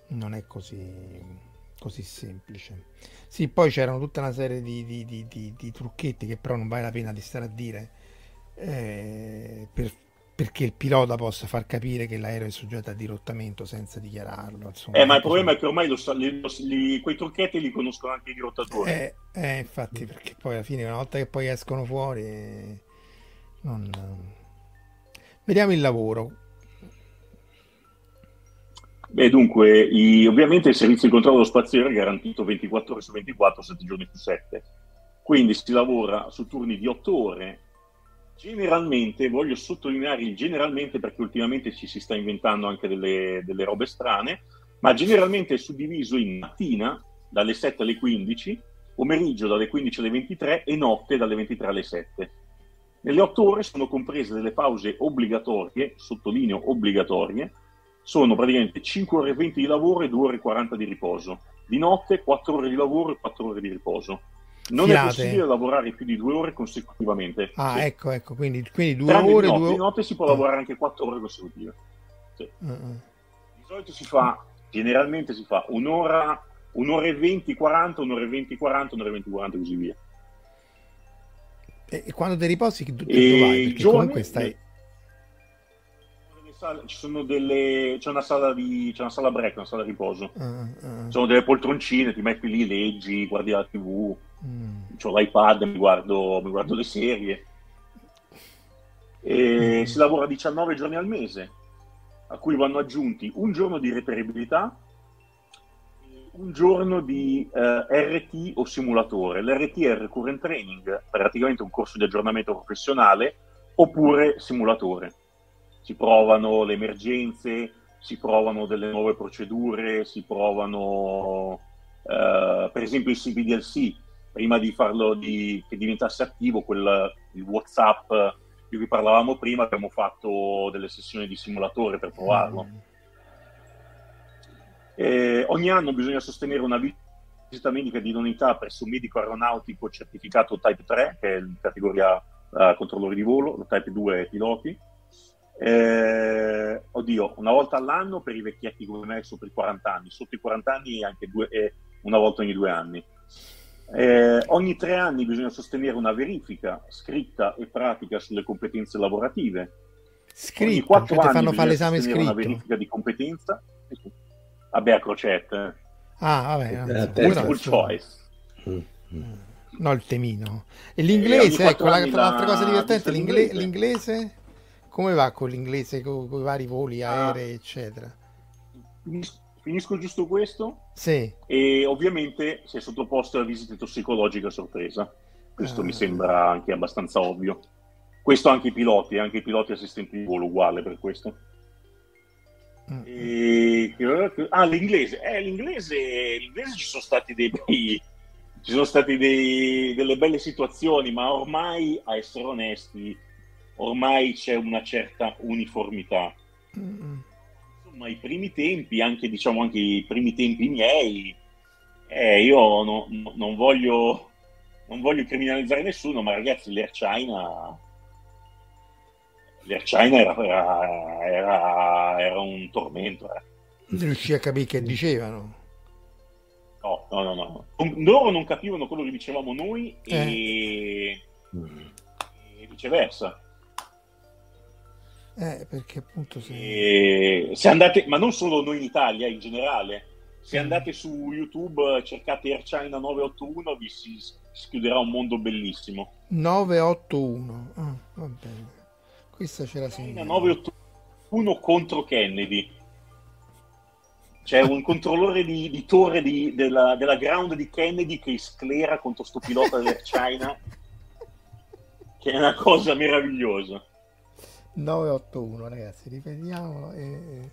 non è così, così semplice. Sì, poi c'erano tutta una serie di, di- di- di- di trucchetti che però non vale la pena di stare a dire eh, per- perché il pilota possa far capire che l'aereo è soggetto a dirottamento senza dichiararlo. Insomma, Eh, ma il problema è che ormai lo sa- li- li- quei trucchetti li conoscono anche i dirottatori. Eh, eh, infatti, perché poi alla fine, una volta che poi escono fuori, eh, non... vediamo il lavoro. Beh, dunque, i- ovviamente il servizio di controllo spaziale è garantito 24 ore su 24, 7 giorni su 7. Quindi si lavora su turni di 8 ore. Generalmente, voglio sottolineare il generalmente perché ultimamente ci si sta inventando anche delle, delle robe strane, ma generalmente è suddiviso in mattina dalle 7 alle 15, pomeriggio dalle 15 alle 23 e notte dalle 23 alle 7. Nelle 8 ore sono comprese delle pause obbligatorie, sottolineo obbligatorie, sono praticamente 5 ore e 20 di lavoro e 2 ore e 40 di riposo. Di notte 4 ore di lavoro e 4 ore di riposo. Non Filate. è possibile lavorare più di 2 ore consecutivamente. Ah, Sì. ecco, ecco, quindi, quindi due Tranne ore, di notte, due di notte si può Ah. lavorare anche 4 ore consecutive. Sì. Ah. Di solito si fa, generalmente si fa un'ora, un'ora e 20, 40, un'ora e 20, 40, un'ora e 20, 40 e così via. E, e quando ti riposi, che tu dove vai? Perché giorni- comunque stai... Sale- Ci sono delle, c'è una sala di, c'è una sala break, una sala riposo. ah, ah, Ci sono delle poltroncine, ti metti lì, leggi, guardi la tv, mm. ho l'iPad, mi guardo, mi guardo le serie. E Mm. si lavora 19 giorni al mese, a cui vanno aggiunti un giorno di reperibilità, un giorno di eh, RT o simulatore. L'RT è il Recurrent Training, praticamente un corso di aggiornamento professionale oppure simulatore. Si provano le emergenze, si provano delle nuove procedure, si provano eh, per esempio il CPDLC, prima di farlo di, che diventasse attivo, quel, il WhatsApp di cui parlavamo prima, abbiamo fatto delle sessioni di simulatore per provarlo. Eh, ogni anno bisogna sostenere una visita medica di idoneità presso un medico aeronautico certificato Type 3, che è la categoria uh, controllori di volo, lo Type 2 piloti. Eh, oddio, una volta all'anno per i vecchietti come me sotto i 40 anni, sotto i 40 anni anche due, eh, una volta ogni due anni. Eh, ogni tre anni bisogna sostenere una verifica scritta e pratica sulle competenze lavorative. Scritto, ogni quattro cioè anni fanno fare l'esame scritto. una verifica di competenza. Vabbè, a crocette. Ah, vabbè. Eh, multiple choice. Mm. No, il temino. E l'inglese, ecco, la, l'altra cosa divertente, l'ingle, l'inglese, come va con l'inglese, con, con i vari voli ah. aerei, ah. eccetera? Finisco giusto questo? Sì. E ovviamente si è sottoposto a visita tossicologica a sorpresa. Questo ah. mi sembra anche abbastanza ovvio. Questo anche i piloti, anche i piloti assistenti di volo uguale per questo. Mm. E... Ah, l'inglese. Eh, l'inglese, l'inglese ci sono stati dei bei, ci sono state delle belle situazioni, ma ormai, a essere onesti, ormai c'è una certa uniformità. Mm insomma i primi tempi, anche diciamo anche i primi tempi miei, eh, io no, no, non, voglio, non voglio criminalizzare nessuno, ma ragazzi l'Air China, l'Air China era, era, era, era un tormento. Eh. Non riuscì a capire che dicevano. No, no, no, no. Loro non capivano quello che dicevamo noi eh. e... e viceversa. Eh, perché appunto se... E... se andate, ma non solo noi in Italia, in generale, se andate su YouTube, cercate Air China 981, vi si schiuderà un mondo bellissimo. 981, ah, va bene. Questa c'era sempre. 981 contro Kennedy. C'è un controllore di, di torre di, della, della, ground di Kennedy che sclera contro sto pilota dell'Air China, che è una cosa meravigliosa. 981 ragazzi ripetiamolo e...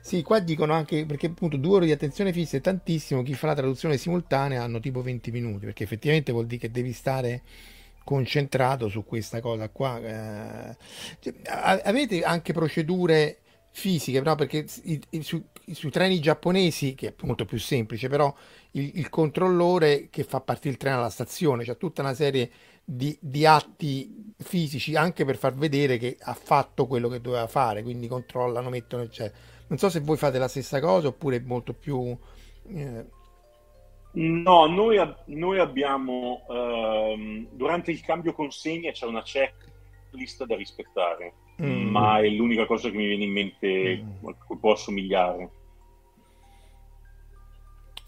sì qua dicono anche perché appunto due ore di attenzione fissa è tantissimo chi fa la traduzione simultanea hanno tipo 20 minuti perché effettivamente vuol dire che devi stare concentrato su questa cosa qua eh, cioè, avete anche procedure fisiche però perché i, i, su, sui treni giapponesi che è molto più semplice però il, il controllore che fa partire il treno alla stazione c'è tutta una serie di, di, atti fisici anche per far vedere che ha fatto quello che doveva fare, quindi controllano, mettono, eccetera. Non so se voi fate la stessa cosa oppure molto più... Eh... No, noi, noi abbiamo, ehm, durante il cambio consegne c'è una checklist da rispettare, mm. ma è l'unica cosa che mi viene in mente mm. che può assomigliare.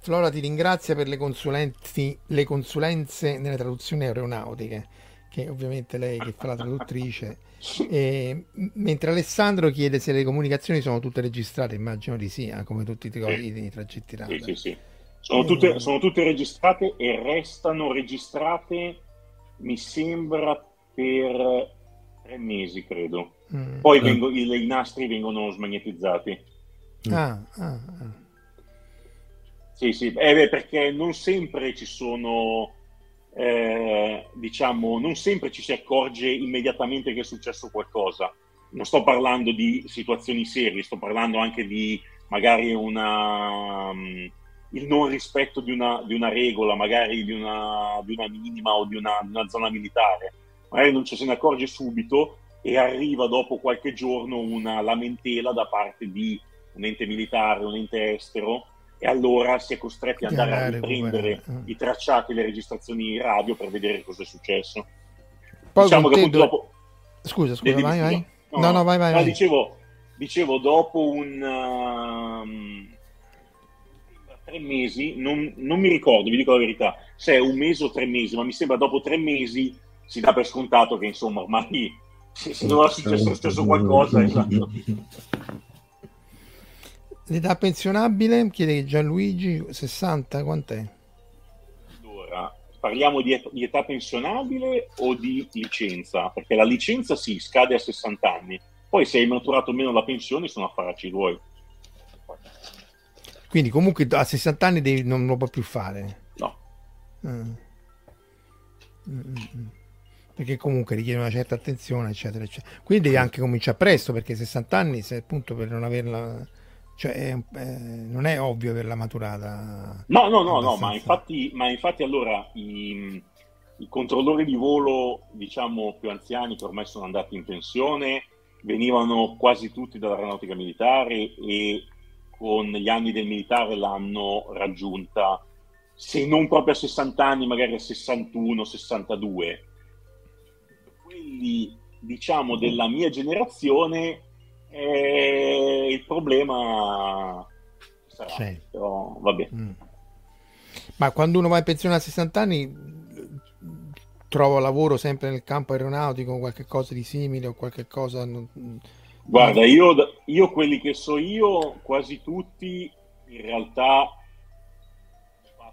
Flora ti ringrazia per le, le consulenze nelle traduzioni aeronautiche, che ovviamente lei che fa la traduttrice. E, mentre Alessandro chiede se le comunicazioni sono tutte registrate, immagino di sì, eh, come tutti i, sì. i tragitti radar. Sì, sì, sì. Sono, tutte, sono tutte registrate e restano registrate, mi sembra, per tre mesi, credo. Mm. Poi vengo, i, i, nastri vengono smagnetizzati. Ah, ah, ah. Sì, sì, eh, beh, perché non sempre ci sono, eh, diciamo, non sempre ci si accorge immediatamente che è successo qualcosa. Non sto parlando di situazioni serie, sto parlando anche di magari una, um, il non rispetto di una, di una regola, magari di una, di una minima o di una, una, zona militare. Magari non ci se ne accorge subito e arriva dopo qualche giorno una lamentela da parte di un ente militare, un ente estero, e allora si è costretti ad andare a riprendere uh. i tracciati e le registrazioni radio per vedere cosa è successo. Poi diciamo che appunto dopo... Scusa, scusa, vai, vai, vai. No, no, no, vai, vai. No, dicevo, dicevo, dopo un... Uh, tre mesi, non, non, mi ricordo, vi dico la verità, se è un mese o tre mesi, ma mi sembra dopo tre mesi si dà per scontato che insomma ormai se, se non è successo, successo qualcosa, esatto. L'età pensionabile, chiede Gianluigi, 60, quant'è? Allora, parliamo di, et- di età pensionabile o di licenza? Perché la licenza sì, scade a 60 anni, poi se hai maturato meno la pensione sono affaracci tuoi. Quindi comunque a 60 anni devi, non lo puoi più fare. No. Mm. Mm, mm, mm. Perché comunque richiede una certa attenzione, eccetera, eccetera. Quindi devi anche cominciare presto, perché 60 anni, se appunto per non averla... Cioè, è, è, non è ovvio averla maturata. No, no, no, no, ma infatti, ma infatti allora i, i controllori di volo, diciamo, più anziani che ormai sono andati in pensione, venivano quasi tutti dall'aeronautica militare e con gli anni del militare l'hanno raggiunta, se non proprio a 60 anni, magari a 61, 62. Quelli, diciamo, della mia generazione, eh, il problema sarà, Sì. però vabbè. Mm. Ma quando uno va in pensione a 60 anni trova lavoro sempre nel campo aeronautico, qualche cosa di simile o qualche cosa... Guarda, io, io quelli che so io, quasi tutti, in realtà,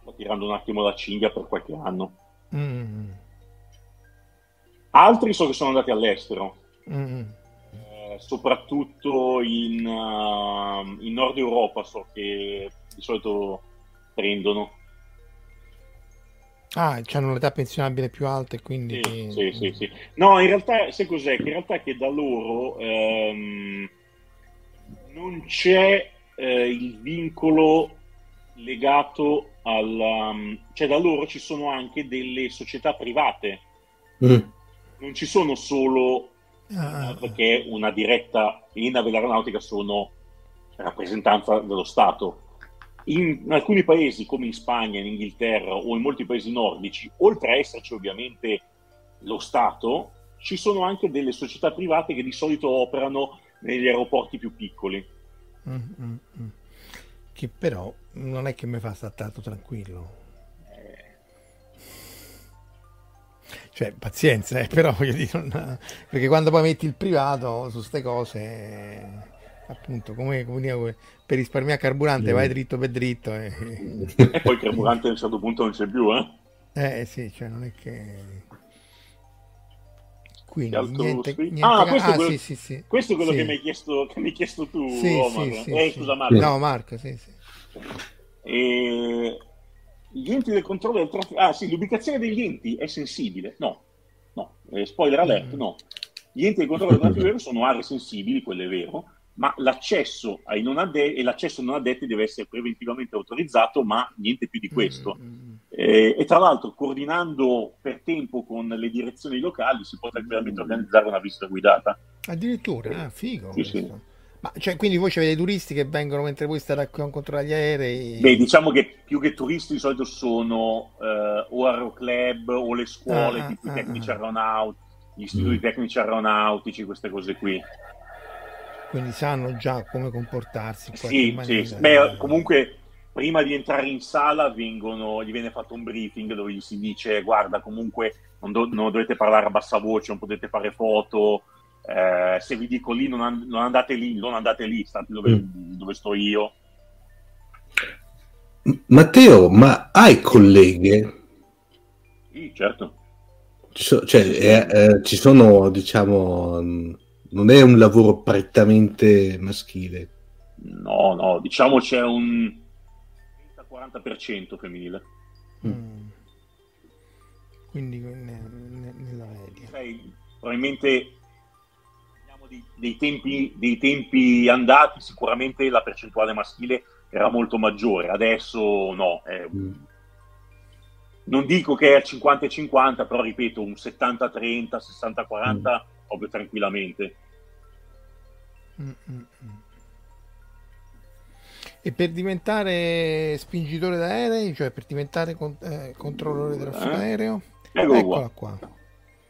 sto tirando un attimo la cinghia per qualche anno. Mm, Altri so che sono andati all'estero, mm, eh, soprattutto in, uh, in Nord Europa so che di solito prendono. Ah, hanno l'età pensionabile più alta e quindi... Sì, sì, sì, sì. No, in realtà, sai cos'è? Che in realtà che da loro ehm, non c'è eh, il vincolo legato alla... cioè da loro ci sono anche delle società private, Mm. non ci sono solo Ah, eh, perché una diretta linea dell'aeronautica sono rappresentanza dello Stato. In alcuni paesi, come in Spagna, in Inghilterra o in molti paesi nordici, oltre a esserci ovviamente lo Stato, ci sono anche delle società private che di solito operano negli aeroporti più piccoli. mm, mm, mm. Che però non è che mi fa stare tanto tranquillo. Cioè, pazienza, eh, però voglio dire, non- perché quando poi metti il privato su ste cose, eh, appunto, come, come dire, per risparmiare carburante vai dritto per dritto. E, E poi il carburante a un certo punto non c'è più, eh? eh sì, cioè non è che... Quindi niente, niente Ah, ca- questo è ah, quello- sì, sì, sì. Questo è quello Sì. che mi hai chiesto, che mi hai chiesto tu, Sì, Omar. sì, sì, eh, sì. scusa, Marco. No, Marco, sì, sì. E gli enti del controllo del traffico. Ah, sì, l'ubicazione degli enti è sensibile. No, no, Eh, spoiler alert, Mm. no. Gli enti del controllo del traffico sono aree sensibili, quello è vero, ma l'accesso ai non addetti e l'accesso ai non addetti deve essere preventivamente autorizzato, ma niente più di questo. Mm, mm. Eh, e tra l'altro, coordinando per tempo con le direzioni locali, si può tranquillamente organizzare una visita guidata. Addirittura, ah, figo. Sì, sì. Ma cioè, quindi voi avete turisti che vengono mentre voi state a controllare gli aerei? Beh, diciamo che più che turisti di solito sono eh, o aeroclub o le scuole, Ah, tipo i ah, tecnici ah. aeronautici, gli istituti Mm. tecnici aeronautici, queste cose qui. Quindi sanno già come comportarsi. Sì, sì. Beh, comunque prima di entrare in sala vengono, gli viene fatto un briefing dove gli si dice guarda comunque non, do- non dovete parlare a bassa voce, non potete fare foto, eh, se vi dico lì non, an- non andate lì, non andate lì, state dove, Mm. dove sto io. Matteo, ma hai colleghe? Sì, certo. Ci so- cioè, eh, eh, ci sono, diciamo, mh, non è un lavoro prettamente maschile. No, no, diciamo c'è un 30-40% femminile. Mm. Quindi ne- ne- nella media. Probabilmente dei, tempi, dei tempi andati, sicuramente la percentuale maschile era molto maggiore, adesso no. eh, Mm. non dico che è al 50 e 50, però ripeto, un 70-30, 60-40 Mm. proprio tranquillamente. Mm, mm, mm. E per diventare spingitore d'aerei, cioè per diventare con- eh, controllore del traffico Eh? aereo, eccola qua. qua.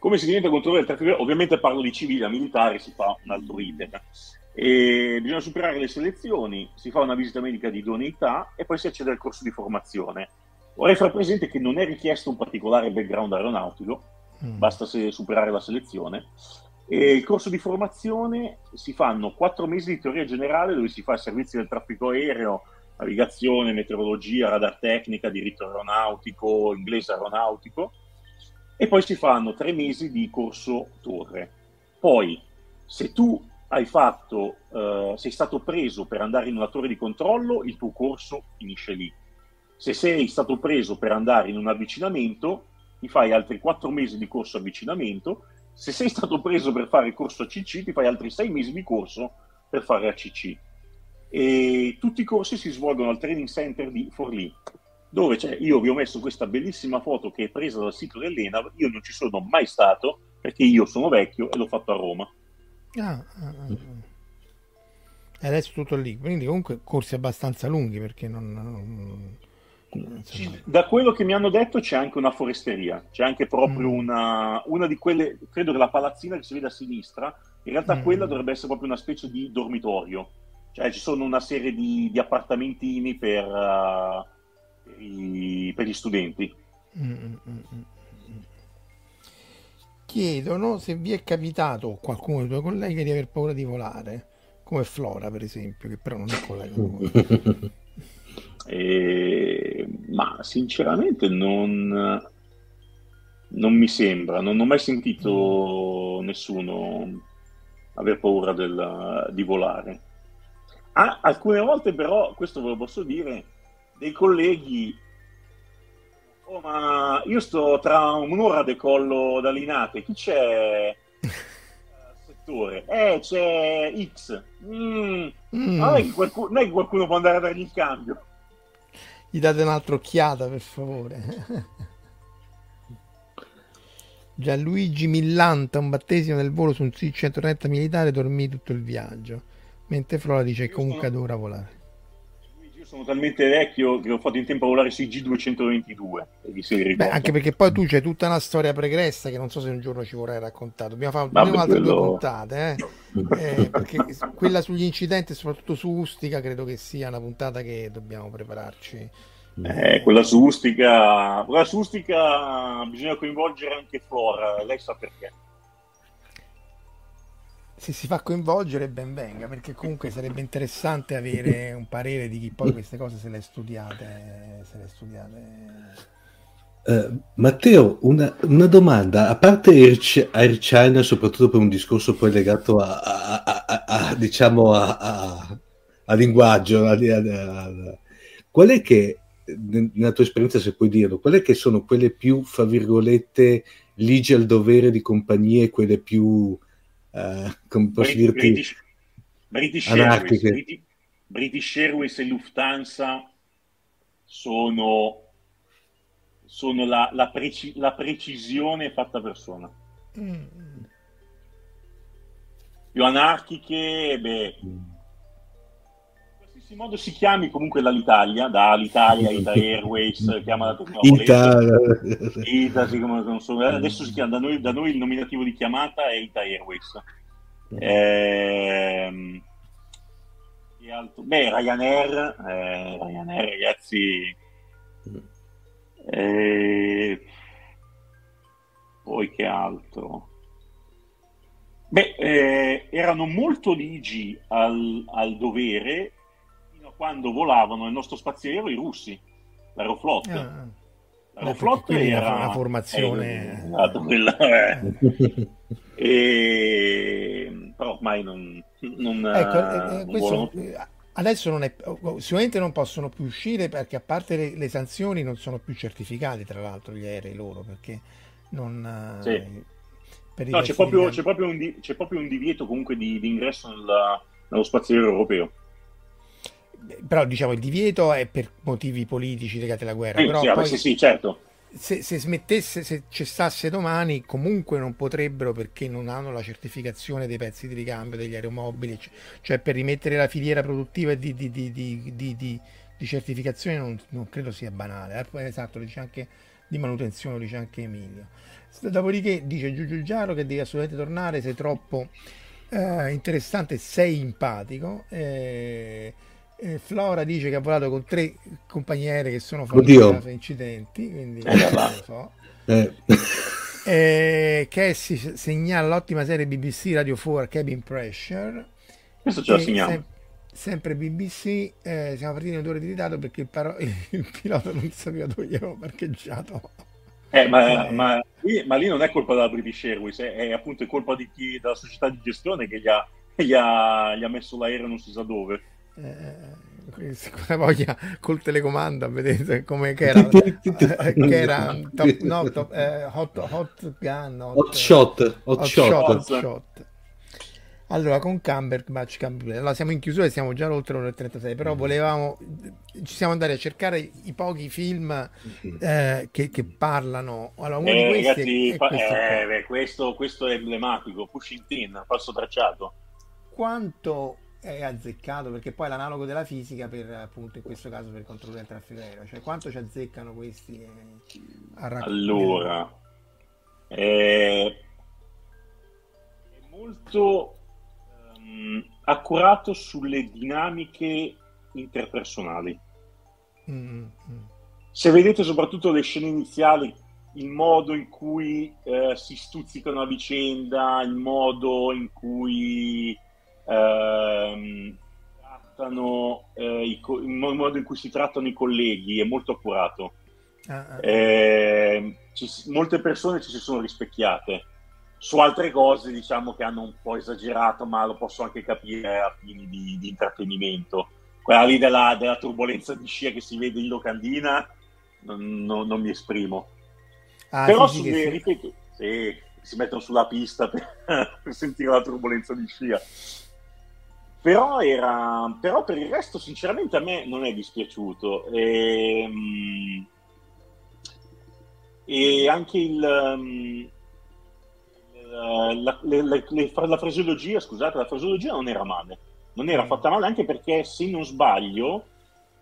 Come si diventa controllore del traffico? Ovviamente parlo di civile, a militare si fa un altro iter. E bisogna superare le selezioni, si fa una visita medica di idoneità e poi si accede al corso di formazione. Vorrei far presente che non è richiesto un particolare background aeronautico, Mm. basta superare la selezione. E il corso di formazione si fanno quattro mesi di teoria generale dove si fa il servizio del traffico aereo navigazione, meteorologia, radar tecnica, diritto aeronautico, inglese aeronautico e poi si fanno tre mesi di corso torre. Poi, se tu hai fatto, uh, sei stato preso per andare in una torre di controllo, il tuo corso finisce lì. Se sei stato preso per andare in un avvicinamento, ti fai altri quattro mesi di corso avvicinamento. Se sei stato preso per fare il corso ACC, ti fai altri sei mesi di corso per fare ACC. E tutti i corsi si svolgono al Training Center di Forlì, dove c'è, io vi ho messo questa bellissima foto che è presa dal sito dell'ENAV, io non ci sono mai stato perché io sono vecchio e l'ho fatto a Roma. Ah, ah, ah. E adesso tutto lì, quindi comunque corsi abbastanza lunghi perché non... non, non da quello che mi hanno detto c'è anche una foresteria, c'è anche proprio mm. una, una di quelle, credo che la palazzina che si vede a sinistra, in realtà mm. quella dovrebbe essere proprio una specie di dormitorio, cioè ci sono una serie di, di appartamentini per, uh, per, i, per, gli studenti. Mm, mm, mm, chiedono se vi è capitato o qualcuno dei tuoi colleghi di aver paura di volare, come Flora per esempio, che però non è collega con voi. eh, ma sinceramente non, non mi sembra, non ho mai sentito nessuno aver paura del, di volare. Ah, alcune volte però, questo ve lo posso dire, dei colleghi Oh, ma io sto tra un'ora decollo da Linate. Chi c'è? settore? Eh, c'è X. Mm. Mm. Non, è che qualcuno, non è che qualcuno può andare a dargli il cambio. Gli date un'altra occhiata, per favore. Gianluigi Millanta, un battesimo nel volo su un C-130 militare, dormì tutto il viaggio. Mentre Flora dice che comunque sono... adora volare sono talmente vecchio che ho fatto in tempo a volare sui G222. Beh, anche perché poi tu c'è tutta una storia pregressa che non so se un giorno ci vorrai raccontare. Dobbiamo fare Vabbè, altre quello... due puntate, eh? eh, perché quella sugli incidenti, soprattutto su Ustica, credo che sia una puntata che dobbiamo prepararci. Eh, quella su Ustica, quella su Ustica bisogna coinvolgere anche Flora, lei sa perché se si fa coinvolgere ben venga, perché comunque sarebbe interessante avere un parere di chi poi queste cose se le studiate. Se le studiate. Uh, Matteo, una, una, domanda, a parte Air, Air, China, soprattutto per un discorso poi legato a, a, a, a diciamo a, linguaggio, qual è che, nella tua esperienza se puoi dirlo, qual è che sono quelle più, fra virgolette, ligi al dovere di compagnie, quelle più uh, come posso British, dirti, British, British Airways, British, British Airways e Lufthansa sono, sono la, la, preci, la, precisione fatta persona. Mm. Più anarchiche, beh, mm qualsiasi modo si chiami comunque dall'Italia, dall'Italia, Ita Airways, chiama la Ita, Ita sì, come, so, adesso si chiama, da noi, da noi, il nominativo di chiamata è Ita Airways. Ehm, beh, Ryanair, eh, Ryanair ragazzi, eh, poi che altro? Beh, eh, erano molto ligi al, al dovere quando volavano nel nostro spazio aereo i russi, l'aeroflot. Ah, l'aeroflot era una formazione... Eh, esatto, quella, eh. e... però ormai non, non, ecco, eh, non questo, adesso non è, sicuramente non possono più uscire perché a parte le, le, sanzioni non sono più certificati tra l'altro gli aerei loro perché non... Sì. No, c'è proprio, c'è, proprio un, c'è proprio, un, divieto comunque di, di ingresso nella, nello spazio aereo europeo però diciamo il divieto è per motivi politici legati alla guerra. Sì, però sì, poi, sì, sì, certo. Se, se, smettesse, se cessasse domani, comunque non potrebbero perché non hanno la certificazione dei pezzi di ricambio degli aeromobili, cioè per rimettere la filiera produttiva di, di, di, di certificazione non, non, credo sia banale. Eh, esatto, lo dice anche di manutenzione, lo dice anche Emilio. Dopodiché dice Giugiu Giaro che devi assolutamente tornare, sei troppo eh, interessante, sei empatico. Eh, eh, Flora dice che ha volato con tre compagniere che sono da incidenti, quindi eh, non lo so. Eh. Eh, Cassie segnala l'ottima serie BBC Radio 4 Cabin Pressure. Questo ce la segniamo. Sem- Sempre BBC, eh, siamo partiti in due ore di ritardo perché il, paro- il pilota non sapeva dove gli avevo parcheggiato. Eh, ma, ma, lì, ma, lì, non è colpa della British Airways, è, è appunto colpa di chi, della società di gestione che gli ha, gli ha, gli ha messo l'aereo non si sa dove. Eh, quella voglia col telecomando, vedete come che era, eh, che era top, no, top, eh, hot, hot gun, hot, hot shot, hot, hot shot. shot, hot shot. Allora, con Cumberbatch, Cumberbatch allora, siamo in chiusura e siamo già oltre l'ora e 36, però mm. volevamo, ci siamo andati a cercare i pochi film mm. eh, che, che, parlano. Allora, uno eh, di questi ragazzi, è, questo, eh, beh, questo, questo, è emblematico, Pushing Tin, passo tracciato. Quanto è azzeccato, perché poi è l'analogo della fisica per, appunto, in questo caso per il controllo del traffico aereo, cioè quanto ci azzeccano questi eh, a raccogliere? Allora, eh, è molto mh, accurato sulle dinamiche interpersonali. Mm-hmm. Se vedete soprattutto le scene iniziali, il modo in cui eh, si stuzzicano a vicenda, il modo in cui ehm, trattano eh, i co- il modo in cui si trattano i colleghi è molto accurato. Ah, ah. Eh, ci, molte persone ci si sono rispecchiate su altre cose diciamo che hanno un po' esagerato, ma lo posso anche capire a fini di, di intrattenimento. Quella lì della, della, turbolenza di scia che si vede in locandina, non, non, non mi esprimo. Ah, Però sì, su, sì, ripeto, sì, si mettono sulla pista per, per, sentire la turbolenza di scia. Però, era, però per il resto, sinceramente, a me non è dispiaciuto. E, ehm, e anche il, eh, la, le, le, la, fraseologia, scusate, la fraseologia non era male, non era mm. fatta male anche perché se non sbaglio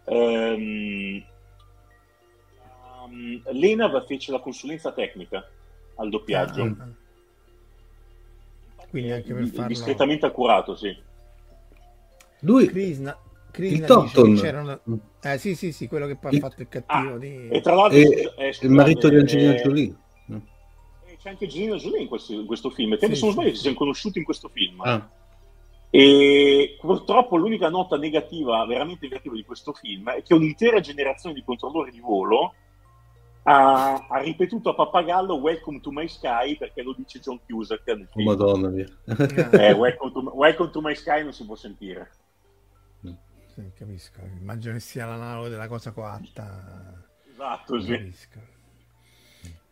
ehm, um, l'ENAV fece la consulenza tecnica al doppiaggio. Ah, Quindi anche per farlo... Discretamente accurato, sì. Lui... Krishna, Krishna il Totton. C'erano... Eh sì, sì, sì, quello che poi ha fatto il cattivo ah, di... E tra l'altro... E, eh, scusate, il marito di Angelina Jolie c'è anche Gina Jolie in questo, in questo film. Te sì, se non sbaglio, sì. ci siamo conosciuti in questo film. Ah. E purtroppo l'unica nota negativa, veramente negativa di questo film è che un'intera generazione di controllori di volo ha, ha ripetuto a pappagallo Welcome to my sky perché lo dice John Cusack. Oh, Madonna mia. eh, welcome, to, welcome, to, my sky non si può sentire. Sì, capisco. Immagino che sia l'analogo della cosa coatta. Esatto, sì. Capisco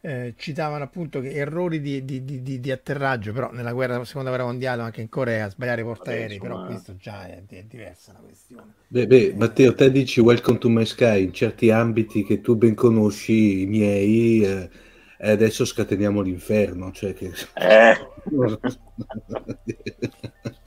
eh, citavano appunto che errori di, di, di, di, atterraggio, però nella guerra, seconda guerra mondiale, anche in Corea, sbagliare i portaerei, però questo già è, è, diversa la questione. Beh, beh eh, Matteo, te dici Welcome to my sky in certi ambiti che tu ben conosci, i miei, eh, e adesso scateniamo l'inferno, cioè che... Eh.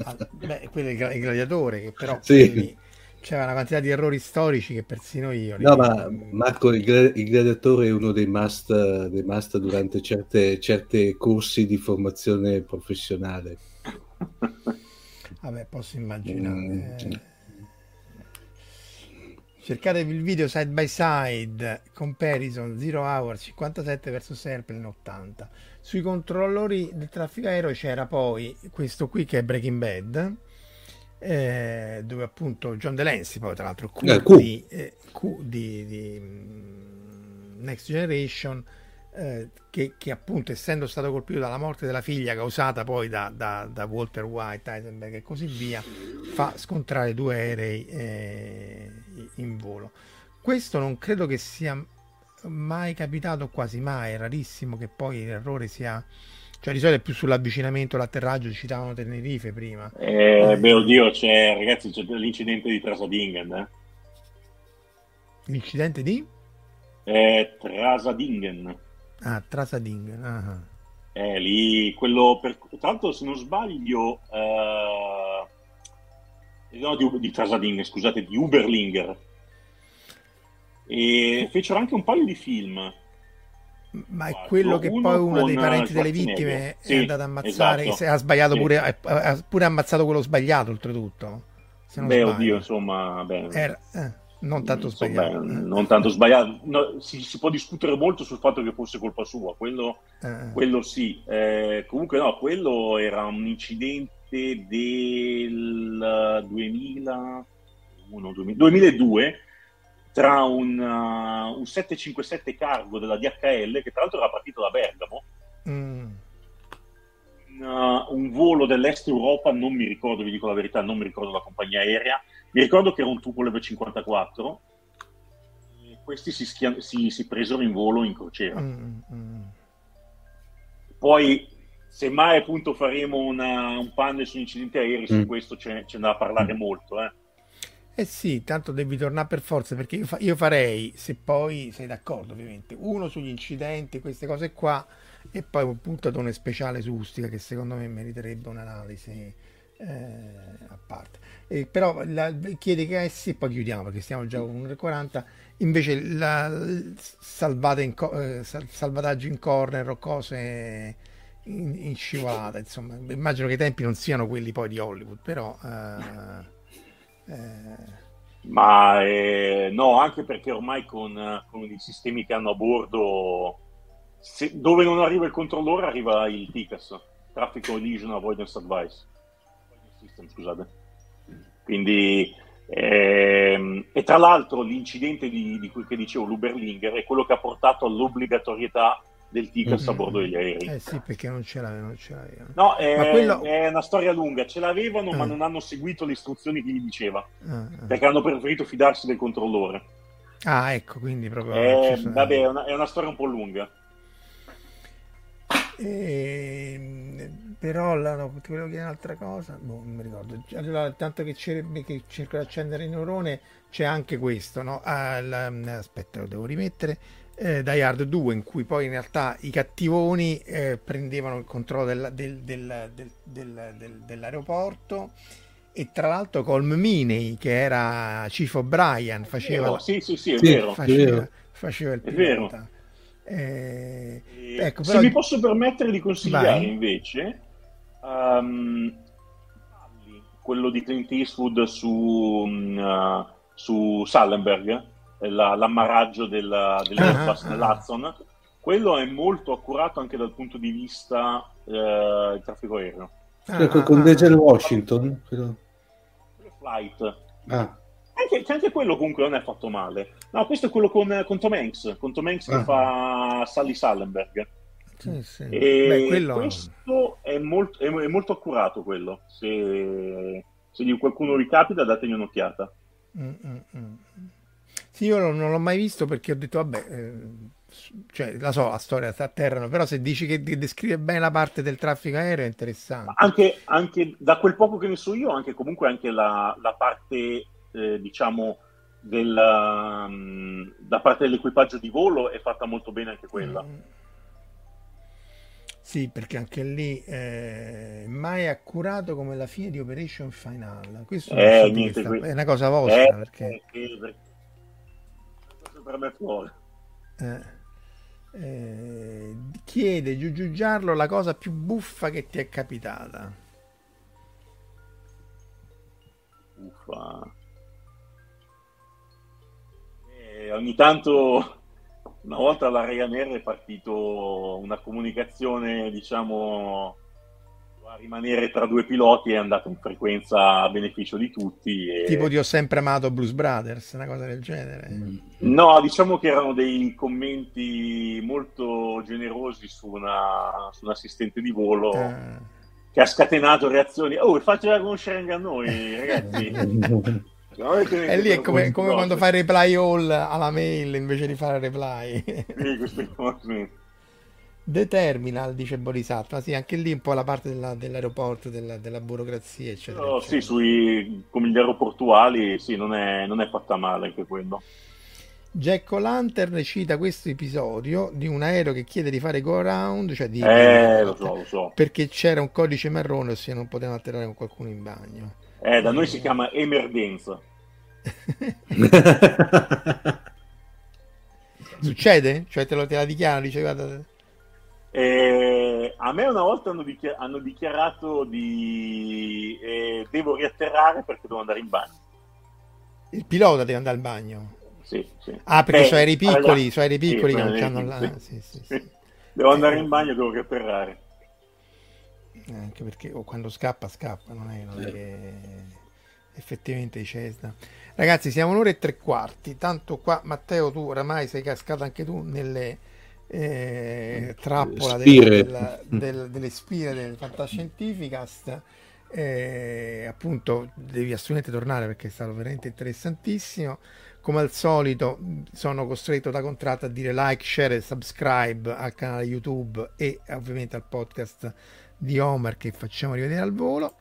ah, beh, quello è il gladiatore, che però... Sì. Quindi, c'era una quantità di errori storici che persino io. No, ma Marco, il, il gladiatore è uno dei must, dei must durante certe, certe corsi di formazione professionale. Vabbè, posso immaginare. Mm. Cercatevi il video side by side, comparison, zero hour 57 verso Serpent in 80. Sui controllori del traffico aereo c'era poi questo qui che è Breaking Bad eh, dove appunto John Delancey, poi tra l'altro Q, eh, Q. Di, eh, Q di, di, mm, Next Generation, eh, che, che, appunto essendo stato colpito dalla morte della figlia causata poi da, da, da Walter White, Heisenberg e così via, fa scontrare due aerei eh, in volo. Questo non credo che sia mai capitato, quasi mai, è rarissimo che poi l'errore sia cioè di solito è più sull'avvicinamento, l'atterraggio, citavano Tenerife prima. Eh, eh. Beh, oddio, c'è, ragazzi, c'è l'incidente di Trasadingen. Eh? L'incidente di? Eh, Trasadingen. Ah, Trasadingen. Ah. Eh, lì, quello, per, tra l'altro se non sbaglio, eh, no, di, di Trasadingen, scusate, di Uberlinger. E fecero anche un paio di film ma è quello che poi uno dei parenti delle vittime sì, è andato a ammazzare, esatto. ha sbagliato sì. pure, ha pure ammazzato quello sbagliato oltretutto. beh, sbaglio. oddio, insomma, beh, Era, eh, non tanto sbagliato. Beh, eh. Non tanto sbagliato. No, si, si, può discutere molto sul fatto che fosse colpa sua, quello, eh. quello sì. Eh, comunque no, quello era un incidente del 2000, 2002 tra un, uh, un 757 cargo della DHL, che tra l'altro era partito da Bergamo, mm. un, uh, un, volo dell'est Europa, non mi ricordo, vi dico la verità, non mi ricordo la compagnia aerea, mi ricordo che era un Tupolev 54, e questi si, schia- si, si, presero in volo in crociera. Mm, mm. Poi, se mai appunto faremo una, un panel sugli incidenti aerei, su mm. questo c'è, c'è da parlare molto, eh eh sì, tanto devi tornare per forza perché io, fa- io, farei, se poi sei d'accordo ovviamente, uno sugli incidenti, queste cose qua e poi un puntatone speciale su Ustica che secondo me meriterebbe un'analisi eh, a parte. Eh, però la, chiede che sì e poi chiudiamo perché stiamo già con 1,40 invece la, in co- eh, salvataggio in corner o cose in, in scivolata insomma immagino che i tempi non siano quelli poi di Hollywood però eh, eh... Ma eh, no, anche perché ormai con, con, i sistemi che hanno a bordo, se, dove non arriva il controllore arriva il TICAS, Traffic Collision Avoidance Advice. System, scusate. Quindi, ehm, e tra l'altro l'incidente di, di cui che dicevo, l'Uberlinger, è quello che ha portato all'obbligatorietà del TICAS mm-hmm. a bordo degli aerei. Eh sì, perché non ce l'avevano. Non ce l'avevano. No, è, quello... è, una storia lunga, ce l'avevano ah. ma non hanno seguito le istruzioni che gli diceva, ah, ah. perché hanno preferito fidarsi del controllore. Ah, ecco, quindi proprio... Eh, vabbè, è una, è una, storia un po' lunga. E, però la, no, ti volevo chiedere un'altra cosa, boh, non mi ricordo. Allora, tanto che, che cerco di accendere il neurone, c'è anche questo, no? Ah, la, aspetta, lo devo rimettere eh, Die Hard 2 in cui poi in realtà i cattivoni eh, prendevano il controllo del, del, del, dell'aeroporto. E tra l'altro Colm Miney che era Chief O'Brien faceva, oh, sì, sì, sì, vero, faceva, faceva il pilota eh, ecco, però... se mi posso permettere di consigliare Vai. invece um, quello di Clint Eastwood su, uh, su Sallenberg la, l'ammaraggio della, dell'Airbus nell'Hudson, quello è molto accurato anche dal punto di vista eh, del traffico aereo. Ah, con Denzel Washington? Quello... Flight. Ah. Anche, anche, quello comunque non è fatto male. No, questo è quello con, con Tom Hanks, con Tom Hanks ah. che fa Sally Sallenberg. Sì, sì. Beh, quello... questo è molto, è, è molto, accurato quello. Se, se qualcuno ricapita, dategli un'occhiata. Mm, mm, mm. Sì, io non, l'ho mai visto perché ho detto, vabbè, eh, cioè, la so, la storia sta a terra, però se dici che descrive bene la parte del traffico aereo è interessante. Anche, anche da quel poco che ne so io, anche comunque anche la, la parte, eh, diciamo, del, um, da parte dell'equipaggio di volo è fatta molto bene anche quella. Mm. Sì, perché anche lì è mai accurato come la fine di Operation Final. Questo eh, niente, sta... è una cosa vostra. Eh, perché... Eh, perché per me fuori. Eh, eh, chiede Giugiu Giarlo la cosa più buffa che ti è capitata. Buffa. Eh, ogni tanto, una volta alla Ryanair è partito una comunicazione, diciamo, rimanere tra due piloti è andato in frequenza a beneficio di tutti. E... Tipo ti ho sempre amato Blues Brothers, una cosa del genere. Mm. No, diciamo che erano dei commenti molto generosi su, una, su un assistente di volo ah. che ha scatenato reazioni. Oh, faccia conoscere anche a noi, ragazzi. E lì è come, come quando fai reply all alla mail invece di fare reply. sì, queste cose. The Terminal, dice Borisat, sì, anche lì un po' la parte della, dell'aeroporto, della, della, burocrazia, eccetera. No, eccetera. Sì, sui, come gli aeroportuali, sì, non è, non è fatta male anche quello. Jack O'Lantern cita questo episodio di un aereo che chiede di fare go around, cioè di... Eh, lo so, lo so. Perché c'era un codice marrone, ossia non potevano atterrare con qualcuno in bagno. Eh, da noi si chiama emergenza. Succede? Cioè te lo te la dichiara, dice guarda eh, a me una volta hanno, dichiar- hanno dichiarato di eh, devo riatterrare perché devo andare in bagno. Il pilota deve andare al bagno? Sì, sì. Ah, perché Beh, sono aerei piccoli, allora, sono aerei piccoli sì, che non hanno la... Sì. Sì, devo andare in bagno e devo riatterrare. Eh, anche perché oh, quando scappa, scappa, non è, non è che effettivamente dice ragazzi siamo un'ora e tre quarti tanto qua Matteo tu oramai sei cascato anche tu nelle eh, trappola del, del, del, delle spire del Fantascientificast eh, appunto devi assolutamente tornare perché è stato veramente interessantissimo. Come al solito sono costretto da contratto a dire like, share e subscribe al canale YouTube e ovviamente al podcast di Omar che facciamo rivedere al volo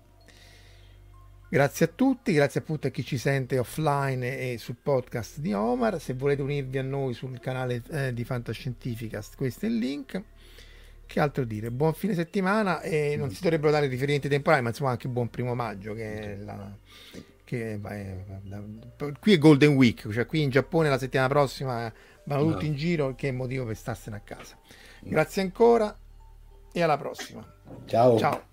Grazie a tutti, grazie appunto a chi ci sente offline e sul podcast di Omar. Se volete unirvi a noi sul canale eh, di Fantascientificast, questo è il link. Che altro dire? Buon fine settimana e non si dovrebbero dare riferimenti temporali, ma insomma anche buon primo maggio che è la, che è, qui è Golden Week, cioè qui in Giappone la settimana prossima vanno tutti in giro, che è motivo per starsene a casa. Grazie ancora e alla prossima. Ciao. Ciao.